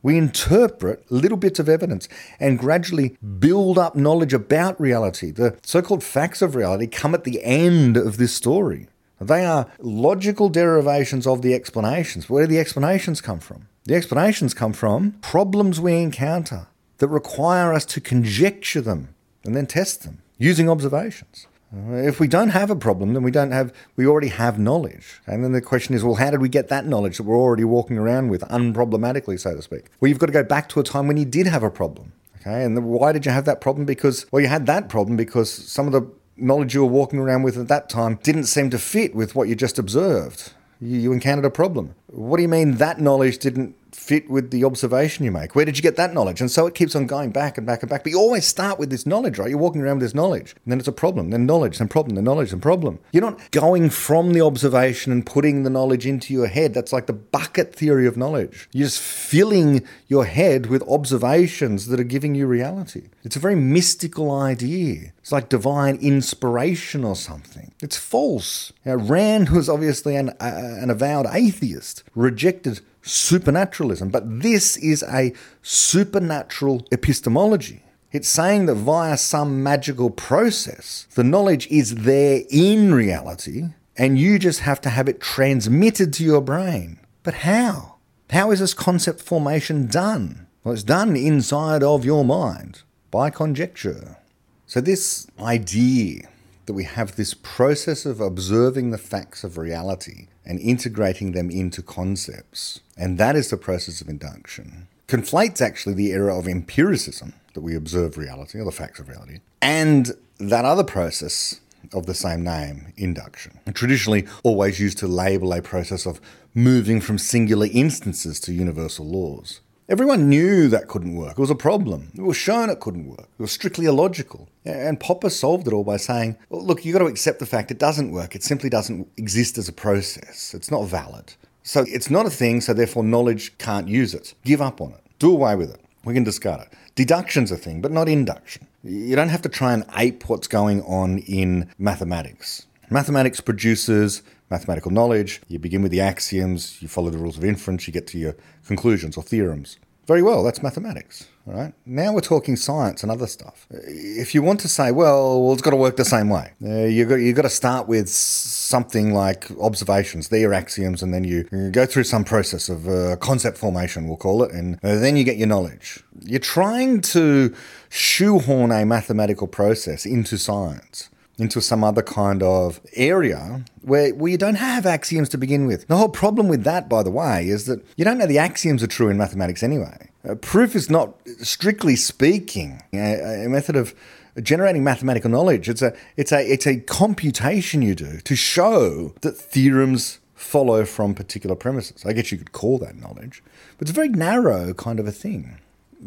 We interpret little bits of evidence and gradually build up knowledge about reality. The so called facts of reality come at the end of this story. They are logical derivations of the explanations. Where do the explanations come from? The explanations come from problems we encounter that require us to conjecture them and then test them using observations. If we don't have a problem, then we don't have we already have knowledge. And then the question is, well, how did we get that knowledge that we're already walking around with unproblematically, so to speak? Well, you've got to go back to a time when you did have a problem. Okay, and the, why did you have that problem? Because well, you had that problem because some of the knowledge you were walking around with at that time didn't seem to fit with what you just observed. You, encountered a problem. What do you mean that knowledge didn't fit with the observation you make? Where did you get that knowledge? And so it keeps on going back and back and back. But you always start with this knowledge, right? You're walking around with this knowledge. And then it's a problem, then knowledge, then problem, then knowledge, then problem. You're not going from the observation and putting the knowledge into your head. That's like the bucket theory of knowledge. You're just filling your head with observations that are giving you reality. It's a very mystical idea. It's like divine inspiration or something. It's false. Now, Rand was obviously an, uh, an avowed atheist, rejected supernaturalism. But this is a supernatural epistemology. It's saying that via some magical process, the knowledge is there in reality, and you just have to have it transmitted to your brain. But how? How is this concept formation done? Well, it's done inside of your mind by conjecture. So, this idea that we have this process of observing the facts of reality and integrating them into concepts. And that is the process of induction. Conflates actually the era of empiricism, that we observe reality, or the facts of reality, and that other process of the same name, induction. Traditionally always used to label a process of moving from singular instances to universal laws. Everyone knew that couldn't work. It was a problem. It was shown it couldn't work. It was strictly illogical. And Popper solved it all by saying, well, look, you've got to accept the fact it doesn't work. It simply doesn't exist as a process. It's not valid. So it's not a thing, so therefore knowledge can't use it. Give up on it. Do away with it. We can discard it. Deduction's a thing, but not induction. You don't have to try and ape what's going on in mathematics. Mathematics produces mathematical knowledge. You begin with the axioms, you follow the rules of inference, you get to your conclusions or theorems. Very well, that's mathematics. All right. Now we're talking science and other stuff. If you want to say, well, well it's got to work the same way, uh, you've, got, you've got to start with something like observations, they're axioms, and then you, you go through some process of uh, concept formation, we'll call it, and uh, then you get your knowledge. You're trying to shoehorn a mathematical process into science into some other kind of area where, where you don't have axioms to begin with. The whole problem with that, by the way, is that you don't know the axioms are true in mathematics anyway. Uh, proof is not, strictly speaking, a, a method of generating mathematical knowledge. It's a, it's, a, it's a computation you do to show that theorems follow from particular premises. I guess you could call that knowledge, but it's a very narrow kind of a thing.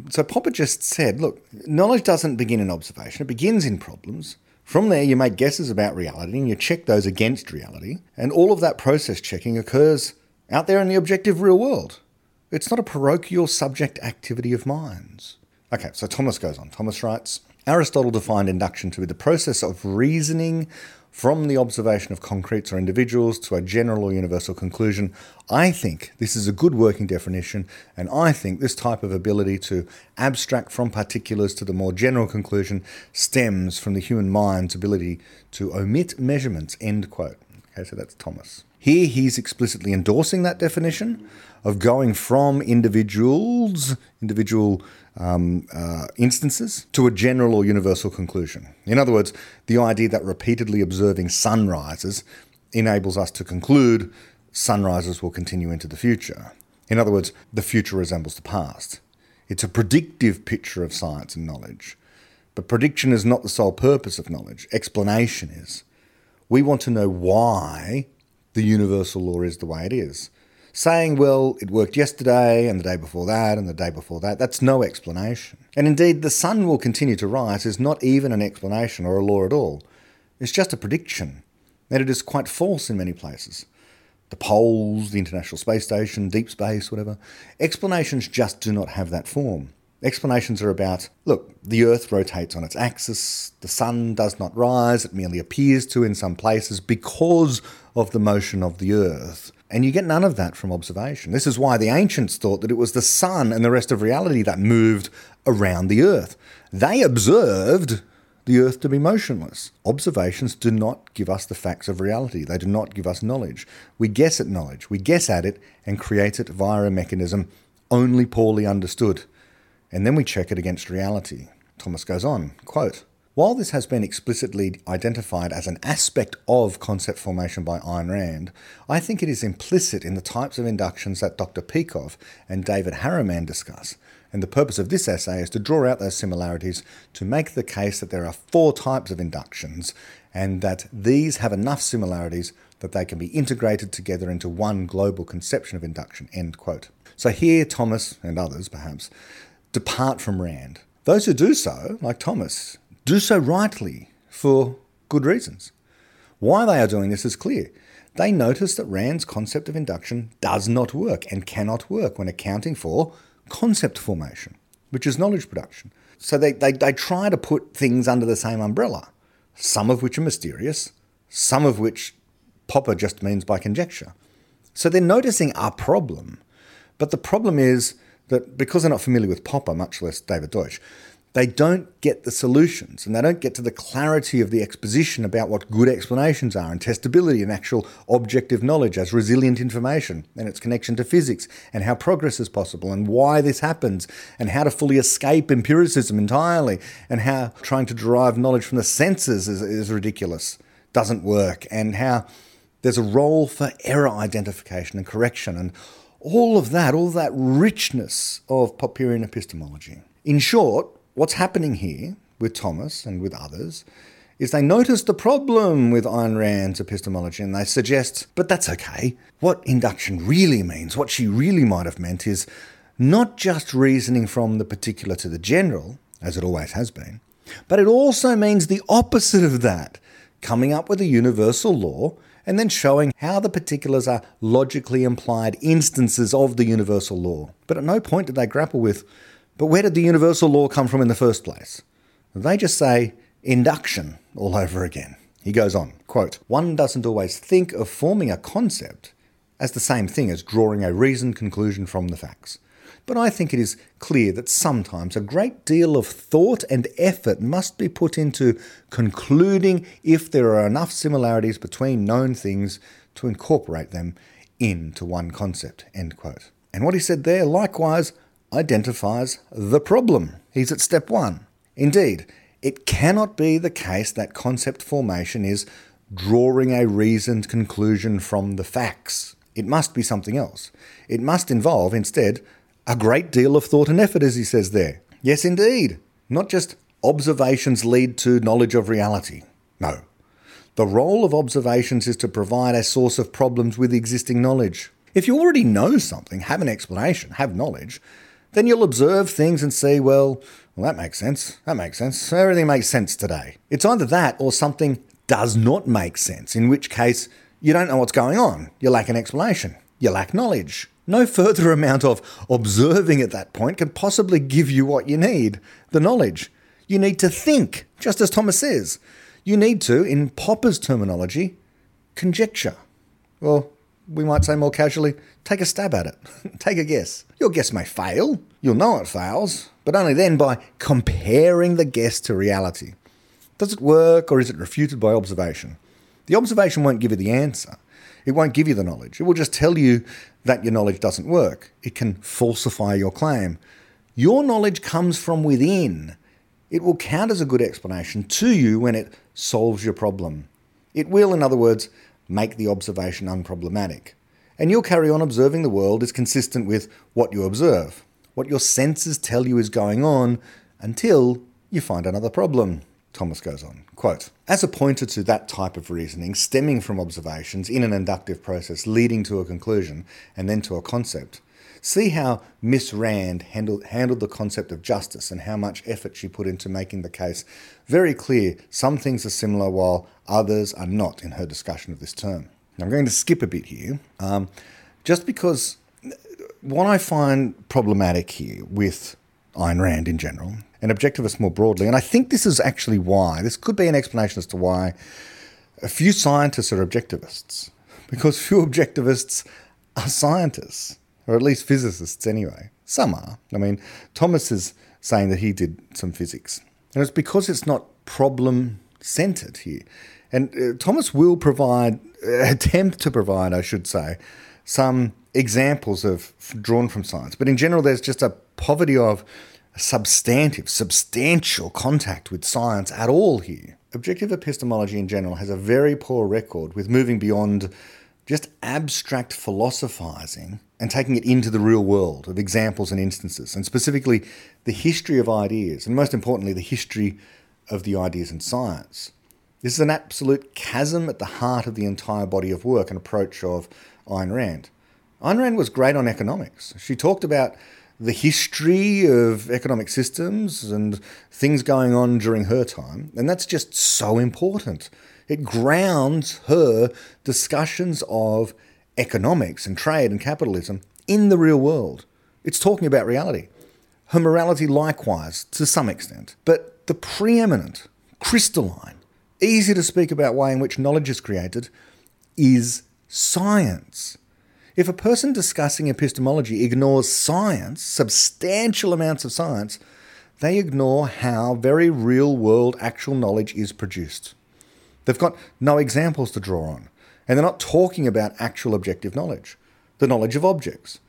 So Popper just said, look, knowledge doesn't begin in observation, it begins in problems. From there, you make guesses about reality and you check those against reality, and all of that process checking occurs out there in the objective real world. It's not a parochial subject activity of minds. Okay, so Thomas goes on. Thomas writes Aristotle defined induction to be the process of reasoning from the observation of concretes or individuals to a general or universal conclusion. I think this is a good working definition, and I think this type of ability to abstract from particulars to the more general conclusion stems from the human mind's ability to omit measurements. End quote. Okay, so that's Thomas. Here he's explicitly endorsing that definition of going from individuals, individual um, uh, instances, to a general or universal conclusion. In other words, the idea that repeatedly observing sunrises enables us to conclude sunrises will continue into the future. In other words, the future resembles the past. It's a predictive picture of science and knowledge. But prediction is not the sole purpose of knowledge, explanation is. We want to know why the universal law is the way it is saying, well, it worked yesterday and the day before that and the day before that, that's no explanation. And indeed, the sun will continue to rise is not even an explanation or a law at all. It's just a prediction, and it is quite false in many places. The poles, the International Space Station, deep space, whatever. Explanations just do not have that form. Explanations are about look, the Earth rotates on its axis, the sun does not rise, it merely appears to in some places because of the motion of the Earth. And you get none of that from observation. This is why the ancients thought that it was the sun and the rest of reality that moved around the earth. They observed the earth to be motionless. Observations do not give us the facts of reality. They do not give us knowledge. We guess at knowledge. We guess at it and create it via a mechanism only poorly understood. And then we check it against reality. Thomas goes on, quote, while this has been explicitly identified as an aspect of concept formation by Ayn Rand, I think it is implicit in the types of inductions that Dr. Peikoff and David Harriman discuss. And the purpose of this essay is to draw out those similarities to make the case that there are four types of inductions and that these have enough similarities that they can be integrated together into one global conception of induction. End quote. So here, Thomas and others perhaps depart from Rand. Those who do so, like Thomas, do so rightly for good reasons. Why they are doing this is clear. They notice that Rand's concept of induction does not work and cannot work when accounting for concept formation, which is knowledge production. So they, they, they try to put things under the same umbrella, some of which are mysterious, some of which Popper just means by conjecture. So they're noticing our problem. But the problem is that because they're not familiar with Popper, much less David Deutsch, they don't get the solutions and they don't get to the clarity of the exposition about what good explanations are and testability and actual objective knowledge as resilient information and its connection to physics and how progress is possible and why this happens and how to fully escape empiricism entirely and how trying to derive knowledge from the senses is, is ridiculous, doesn't work, and how there's a role for error identification and correction and all of that, all that richness of Popperian epistemology. In short, what's happening here with Thomas and with others is they notice the problem with Ayn Rand's epistemology and they suggest, but that's okay. What induction really means, what she really might have meant, is not just reasoning from the particular to the general, as it always has been, but it also means the opposite of that, coming up with a universal law and then showing how the particulars are logically implied instances of the universal law. But at no point did they grapple with but where did the universal law come from in the first place? They just say induction all over again. He goes on, quote, One doesn't always think of forming a concept as the same thing as drawing a reasoned conclusion from the facts. But I think it is clear that sometimes a great deal of thought and effort must be put into concluding if there are enough similarities between known things to incorporate them into one concept. End quote. And what he said there, likewise, identifies the problem. He's at step one. Indeed, it cannot be the case that concept formation is drawing a reasoned conclusion from the facts. It must be something else. It must involve, instead, a great deal of thought and effort, as he says there. Yes, indeed. Not just observations lead to knowledge of reality. No. The role of observations is to provide a source of problems with existing knowledge. If you already know something, have an explanation, have knowledge, then you'll observe things and say, well, well, that makes sense. That makes sense. Everything makes sense today. It's either that or something does not make sense, in which case you don't know what's going on. You lack an explanation. You lack knowledge. No further amount of observing at that point can possibly give you what you need the knowledge. You need to think, just as Thomas says. You need to, in Popper's terminology, conjecture. Well, we might say more casually, take a stab at it. take a guess. Your guess may fail. You'll know it fails, but only then by comparing the guess to reality. Does it work or is it refuted by observation? The observation won't give you the answer. It won't give you the knowledge. It will just tell you that your knowledge doesn't work. It can falsify your claim. Your knowledge comes from within. It will count as a good explanation to you when it solves your problem. It will, in other words, make the observation unproblematic. And you'll carry on observing the world as consistent with what you observe, what your senses tell you is going on, until you find another problem. Thomas goes on, quote, As a pointer to that type of reasoning stemming from observations in an inductive process leading to a conclusion and then to a concept, See how Miss Rand handled, handled the concept of justice and how much effort she put into making the case very clear some things are similar while others are not in her discussion of this term. Now, I'm going to skip a bit here, um, just because what I find problematic here with Ayn Rand in general and objectivists more broadly, and I think this is actually why, this could be an explanation as to why a few scientists are objectivists because few objectivists are scientists, or at least physicists anyway. Some are. I mean, Thomas is saying that he did some physics. And it's because it's not problem centered here. And uh, Thomas will provide, uh, attempt to provide, I should say, some examples of drawn from science. But in general, there's just a poverty of substantive, substantial contact with science at all here. Objective epistemology in general has a very poor record with moving beyond just abstract philosophizing and taking it into the real world of examples and instances, and specifically the history of ideas, and most importantly, the history of the ideas in science. This is an absolute chasm at the heart of the entire body of work and approach of Ayn Rand. Ayn Rand was great on economics. She talked about the history of economic systems and things going on during her time, and that's just so important. It grounds her discussions of economics and trade and capitalism in the real world. It's talking about reality. Her morality, likewise, to some extent. But the preeminent, crystalline, easy to speak about way in which knowledge is created is science. If a person discussing epistemology ignores science, substantial amounts of science, they ignore how very real world actual knowledge is produced. They've got no examples to draw on, and they're not talking about actual objective knowledge, the knowledge of objects,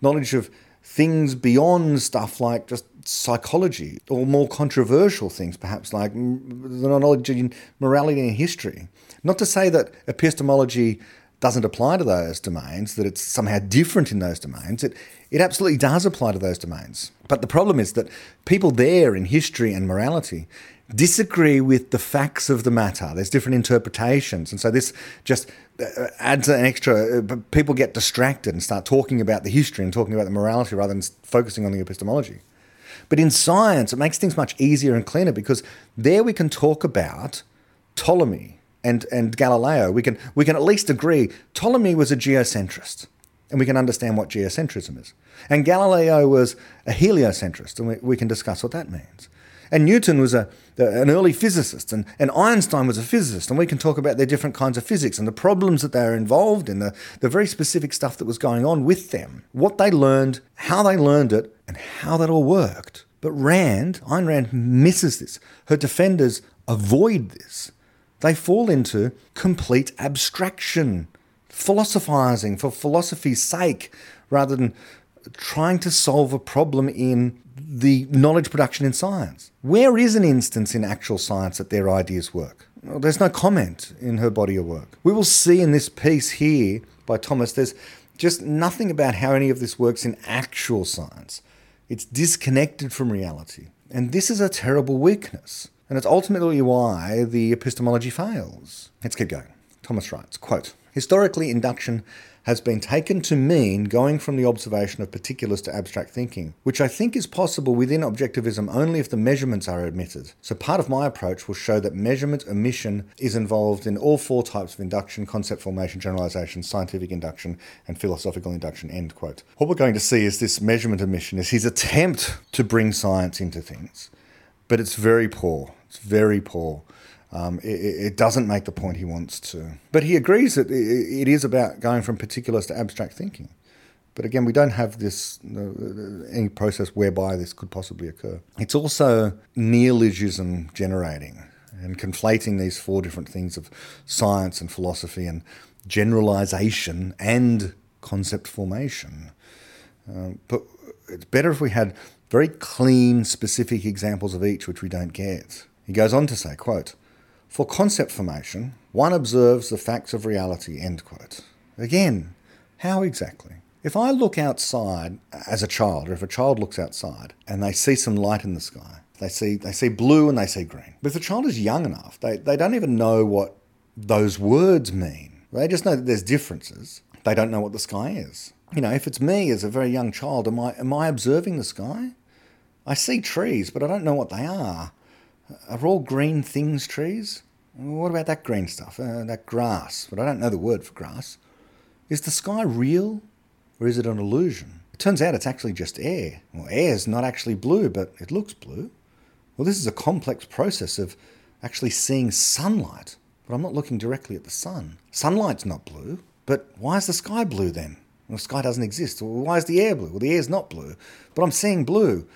knowledge of things beyond stuff like just psychology, or more controversial things, perhaps like the knowledge of morality and history. Not to say that epistemology doesn't apply to those domains, that it's somehow different in those domains. It, it absolutely does apply to those domains. But the problem is that people there in history and morality disagree with the facts of the matter. There's different interpretations. And so this just uh, adds an extra, uh, people get distracted and start talking about the history and talking about the morality rather than focusing on the epistemology. But in science, it makes things much easier and cleaner because there we can talk about Ptolemy, and, and Galileo, we can, we can at least agree Ptolemy was a geocentrist, and we can understand what geocentrism is. And Galileo was a heliocentrist, and we, we can discuss what that means. And Newton was a, an early physicist, and, and Einstein was a physicist, and we can talk about their different kinds of physics and the problems that they were involved in, the, the very specific stuff that was going on with them, what they learned, how they learned it, and how that all worked. But Rand, Ayn Rand, misses this. Her defenders avoid this. They fall into complete abstraction, philosophizing for philosophy's sake, rather than trying to solve a problem in the knowledge production in science. Where is an instance in actual science that their ideas work? Well, there's no comment in her body of work. We will see in this piece here by Thomas, there's just nothing about how any of this works in actual science. It's disconnected from reality. And this is a terrible weakness. And it's ultimately why the epistemology fails. Let's keep going. Thomas writes, quote, Historically, induction has been taken to mean going from the observation of particulars to abstract thinking, which I think is possible within objectivism only if the measurements are omitted. So part of my approach will show that measurement omission is involved in all four types of induction, concept formation, generalization, scientific induction, and philosophical induction, end quote. What we're going to see is this measurement omission is his attempt to bring science into things, but it's very poor. It's very poor. Um, it, it, doesn't make the point he wants to. But he agrees that it is about going from particulars to abstract thinking. But again, we don't have this uh, any process whereby this could possibly occur. It's also neologism generating and conflating these four different things of science and philosophy and generalization and concept formation. Uh, but it's better if we had very clean, specific examples of each, which we don't get. He goes on to say, quote, For concept formation, one observes the facts of reality, end quote. Again, how exactly? If I look outside as a child, or if a child looks outside and they see some light in the sky, they see, they see blue and they see green. But if the child is young enough, they, they don't even know what those words mean. They just know that there's differences. They don't know what the sky is. You know, if it's me as a very young child, am I, am I observing the sky? I see trees, but I don't know what they are. Are all green things trees? What about that green stuff? Uh, that grass. But I don't know the word for grass. Is the sky real or is it an illusion? It turns out it's actually just air. Well, air is not actually blue, but it looks blue. Well, this is a complex process of actually seeing sunlight, but I'm not looking directly at the sun. Sunlight's not blue. But why is the sky blue then? Well, the sky doesn't exist. Well, why is the air blue? Well, the air's not blue. But I'm seeing blue.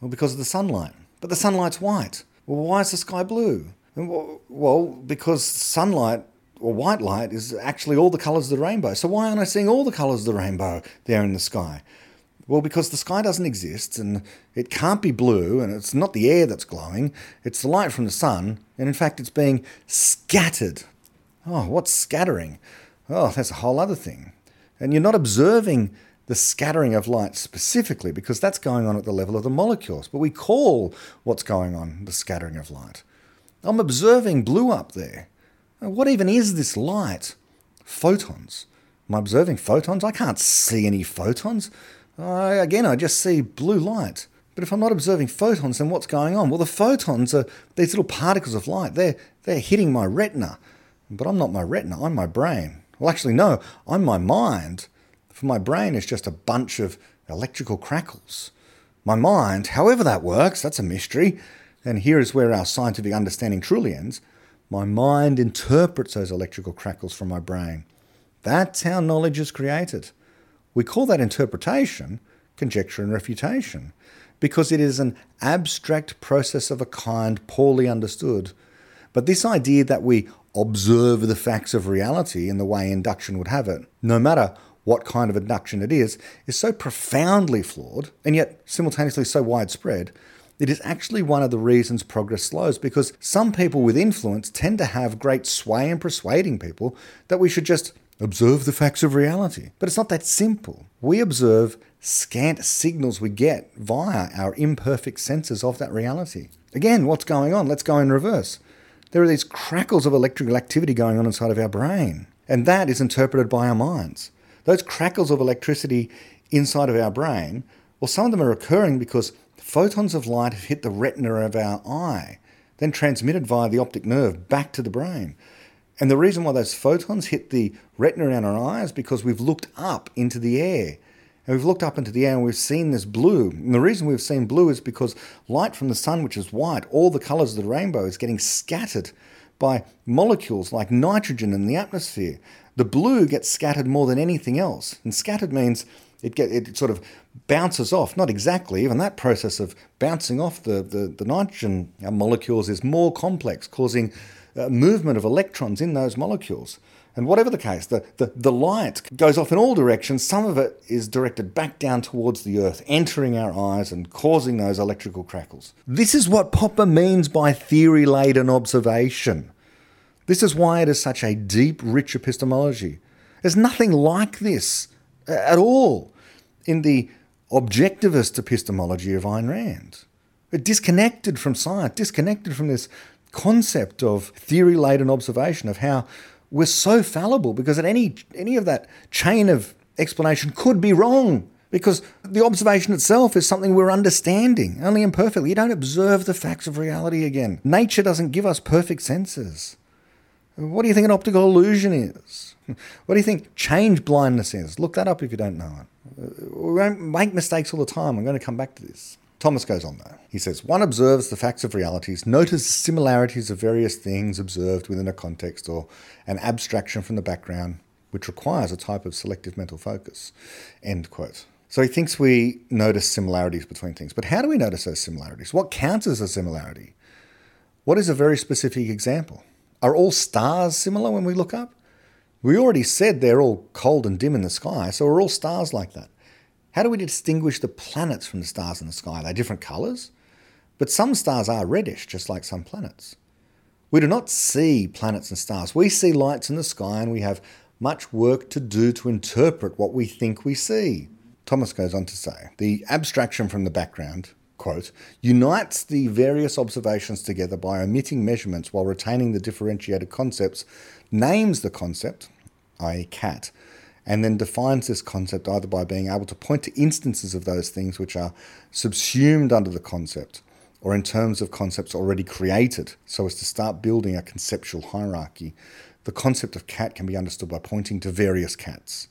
Well, because of the sunlight. But the sunlight's white. Well, why is the sky blue? Well, because sunlight or white light is actually all the colours of the rainbow. So why aren't I seeing all the colours of the rainbow there in the sky? Well, because the sky doesn't exist and it can't be blue and it's not the air that's glowing, it's the light from the sun, and in fact, it's being scattered. Oh, what's scattering? Oh, that's a whole other thing. And you're not observing the scattering of light specifically because that's going on at the level of the molecules, but we call what's going on the scattering of light. I'm observing blue up there. What even is this light? Photons. Am I observing photons? I can't see any photons. Again, I just see blue light. But if I'm not observing photons, then what's going on? Well, the photons are these little particles of light. They're, they're hitting my retina. But I'm not my retina, I'm my brain. Well, actually, no, I'm my mind. For my brain is just a bunch of electrical crackles. My mind, however that works, that's a mystery. And here is where our scientific understanding truly ends. My mind interprets those electrical crackles from my brain. That's how knowledge is created. We call that interpretation conjecture and refutation because it is an abstract process of a kind poorly understood. But this idea that we observe the facts of reality in the way induction would have it, no matter what kind of induction it is, is so profoundly flawed and yet simultaneously so widespread. It is actually one of the reasons progress slows because some people with influence tend to have great sway in persuading people that we should just observe the facts of reality. But it's not that simple. We observe scant signals we get via our imperfect senses of that reality. Again, what's going on? Let's go in reverse. There are these crackles of electrical activity going on inside of our brain, and that is interpreted by our minds. Those crackles of electricity inside of our brain, well, some of them are occurring because photons of light have hit the retina of our eye, then transmitted via the optic nerve back to the brain. And the reason why those photons hit the retina around our eyes is because we've looked up into the air. And we've looked up into the air and we've seen this blue. And the reason we've seen blue is because light from the sun, which is white, all the colours of the rainbow, is getting scattered by molecules like nitrogen in the atmosphere. The blue gets scattered more than anything else. And scattered means it, get, it sort of bounces off. Not exactly, even that process of bouncing off the, the, the nitrogen molecules is more complex, causing uh, movement of electrons in those molecules. And whatever the case, the, the, the light goes off in all directions. Some of it is directed back down towards the Earth, entering our eyes and causing those electrical crackles. This is what Popper means by theory laden observation. This is why it is such a deep, rich epistemology. There's nothing like this uh, at all in the objectivist epistemology of Ayn Rand. Disconnected from science, disconnected from this concept of theory laden observation of how we're so fallible because at any any of that chain of explanation could be wrong because the observation itself is something we're understanding only imperfectly. You don't observe the facts of reality again. Nature doesn't give us perfect senses. What do you think an optical illusion is? What do you think change blindness is? Look that up if you don't know it. Uh, we won't make mistakes all the time. I'm going to come back to this. Thomas goes on though. He says, One observes the facts of realities, notices similarities of various things observed within a context or an abstraction from the background, which requires a type of selective mental focus. End quote. So he thinks we notice similarities between things. But how do we notice those similarities? What counts as a similarity? What is a very specific example? Are all stars similar when we look up? We already said they're all cold and dim in the sky, so are all stars like that? How do we distinguish the planets from the stars in the sky? They're different colours, but some stars are reddish, just like some planets. We do not see planets and stars. We see lights in the sky and we have much work to do to interpret what we think we see. Thomas goes on to say the abstraction from the background, quote, unites the various observations together by omitting measurements while retaining the differentiated concepts, names the concept, i.e., cat, and then defines this concept either by being able to point to instances of those things which are subsumed under the concept or in terms of concepts already created so as to start building a conceptual hierarchy. The concept of cat can be understood by pointing to various cats,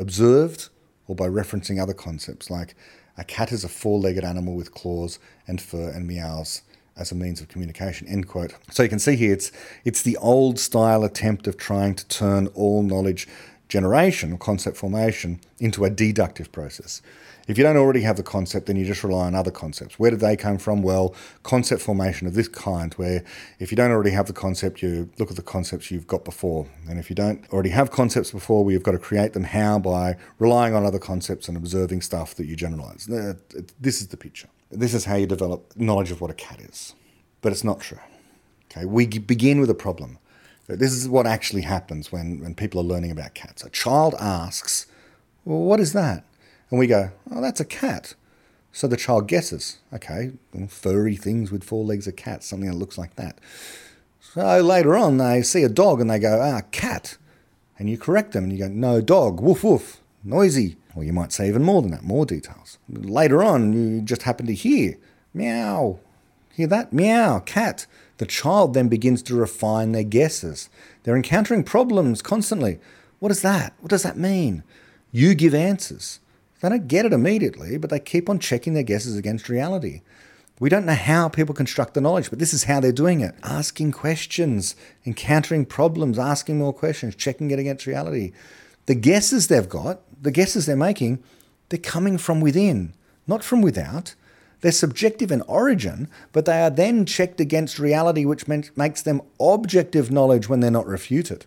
observed or by referencing other concepts like a cat is a four legged animal with claws and fur and meows as a means of communication. End quote. So you can see here it's it's the old style attempt of trying to turn all knowledge generation or concept formation into a deductive process. If you don't already have the concept, then you just rely on other concepts. Where did they come from? Well, concept formation of this kind, where if you don't already have the concept, you look at the concepts you've got before. And if you don't already have concepts before, we've got to create them. How? By relying on other concepts and observing stuff that you generalize. This is the picture. This is how you develop knowledge of what a cat is. But it's not true. Okay, we begin with a problem. This is what actually happens when, when people are learning about cats. A child asks, Well, what is that? And we go, Oh, that's a cat. So the child guesses, okay, furry things with four legs of cat, something that looks like that. So later on, they see a dog and they go, ah, cat. And you correct them and you go, no, dog, woof, woof, noisy. Or you might say even more than that, more details. Later on, you just happen to hear, meow. Hear that? Meow, cat. The child then begins to refine their guesses. They're encountering problems constantly. What is that? What does that mean? You give answers. They don't get it immediately, but they keep on checking their guesses against reality. We don't know how people construct the knowledge, but this is how they're doing it asking questions, encountering problems, asking more questions, checking it against reality. The guesses they've got, the guesses they're making, they're coming from within, not from without. They're subjective in origin, but they are then checked against reality, which makes them objective knowledge when they're not refuted.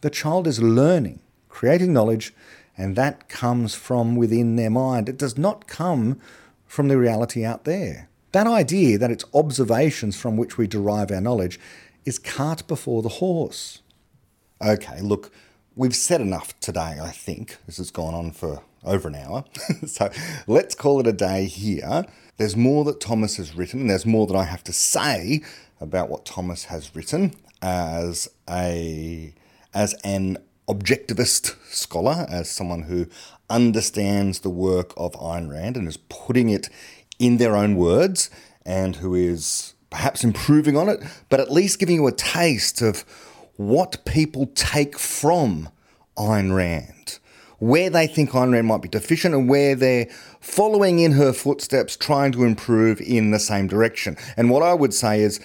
The child is learning, creating knowledge, and that comes from within their mind. It does not come from the reality out there. That idea that it's observations from which we derive our knowledge is cart before the horse. Okay, look, we've said enough today, I think. This has gone on for over an hour. so let's call it a day here. There's more that Thomas has written, and there's more that I have to say about what Thomas has written as a as an objectivist scholar, as someone who understands the work of Ayn Rand and is putting it in their own words, and who is perhaps improving on it, but at least giving you a taste of what people take from Ayn Rand where they think Ayn Rand might be deficient and where they're following in her footsteps, trying to improve in the same direction. And what I would say is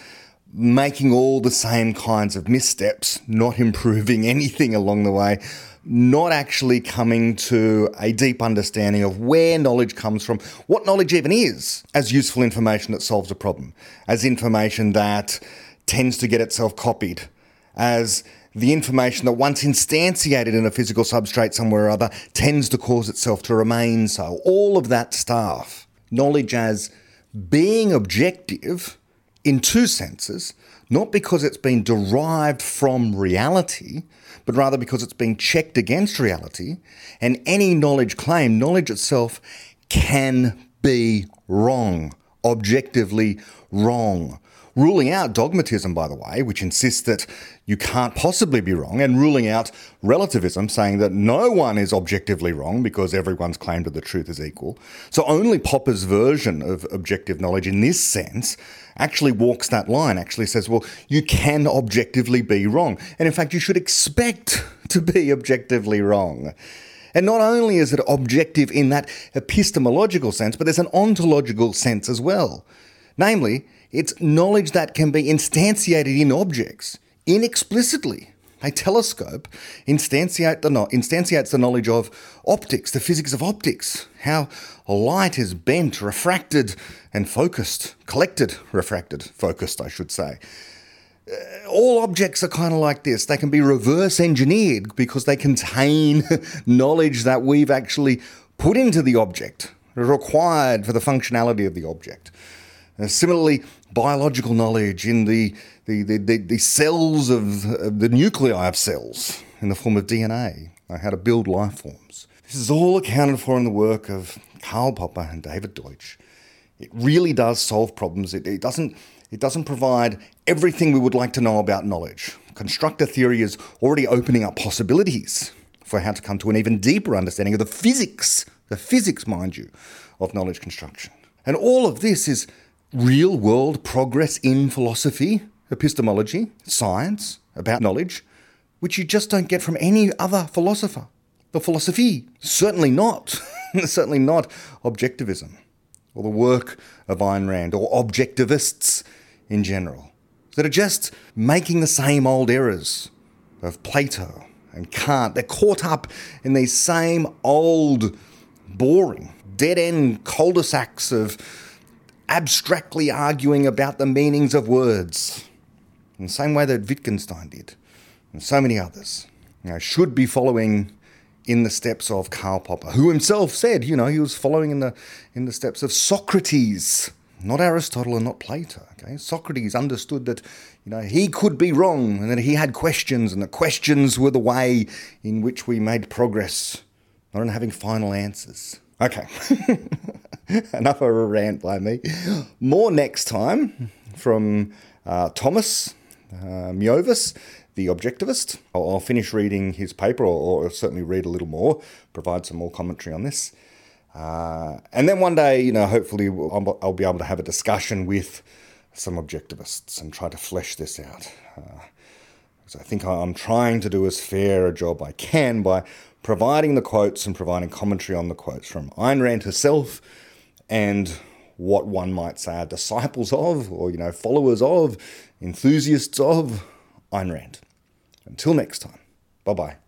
making all the same kinds of missteps, not improving anything along the way, not actually coming to a deep understanding of where knowledge comes from, what knowledge even is, as useful information that solves a problem, as information that tends to get itself copied, as the information that once instantiated in a physical substrate somewhere or other tends to cause itself to remain so. All of that stuff. Knowledge as being objective in two senses, not because it's been derived from reality, but rather because it's been checked against reality. And any knowledge claim, knowledge itself can be wrong, objectively wrong ruling out dogmatism, by the way, which insists that you can't possibly be wrong, and ruling out relativism, saying that no one is objectively wrong because everyone's claim to the truth is equal. So only Popper's version of objective knowledge in this sense actually walks that line, actually says, well, you can objectively be wrong. And in fact, you should expect to be objectively wrong. And not only is it objective in that epistemological sense, but there's an ontological sense as well. Namely, it's knowledge that can be instantiated in objects, inexplicitly. A telescope instantiate the instantiates the knowledge of optics, the physics of optics, how light is bent, refracted, and focused, collected, refracted, focused, I should say. Uh, all objects are kind of like this. They can be reverse engineered because they contain knowledge that we've actually put into the object, required for the functionality of the object. Uh, similarly, biological knowledge in the, the, the, the, the cells of, of the nuclei of cells in the form of DNA, how to build life forms. This is all accounted for in the work of Karl Popper and David Deutsch. It really does solve problems. It, it, doesn't, it doesn't provide everything we would like to know about knowledge. Constructor theory is already opening up possibilities for how to come to an even deeper understanding of the physics, the physics, mind you, of knowledge construction. And all of this is real world progress in philosophy, epistemology, science, about knowledge, which you just don't get from any other philosopher. The philosophy, certainly not, certainly not objectivism, or the work of Ayn Rand, or objectivists in general, that are just making the same old errors of Plato and Kant. They're caught up in these same old, boring, dead end cul de sacs of abstractly arguing about the meanings of words, in the same way that Wittgenstein did, and so many others. You know, should be following in the steps of Karl Popper, who himself said, you know, he was following in the in the steps of Socrates, not Aristotle and not Plato. Okay, Socrates understood that, you know, he could be wrong and that he had questions, and the questions were the way in which we made progress, not in having final answers. Okay, enough of a rant by me. More next time from uh, Thomas uh, Miovas the Objectivist. I'll, I'll finish reading his paper, or, or, certainly read a little more, provide some more commentary on this. Uh, and then one day, you know, hopefully I'll, I'll, be able to have a discussion with some objectivists and try to flesh this out. Uh, because I think I'm trying to do as fair a job I can by providing the quotes and providing commentary on the quotes from Ayn Rand herself and what one might say are disciples of, or you know, followers of, enthusiasts of Ayn Rand. Until next time, bye bye.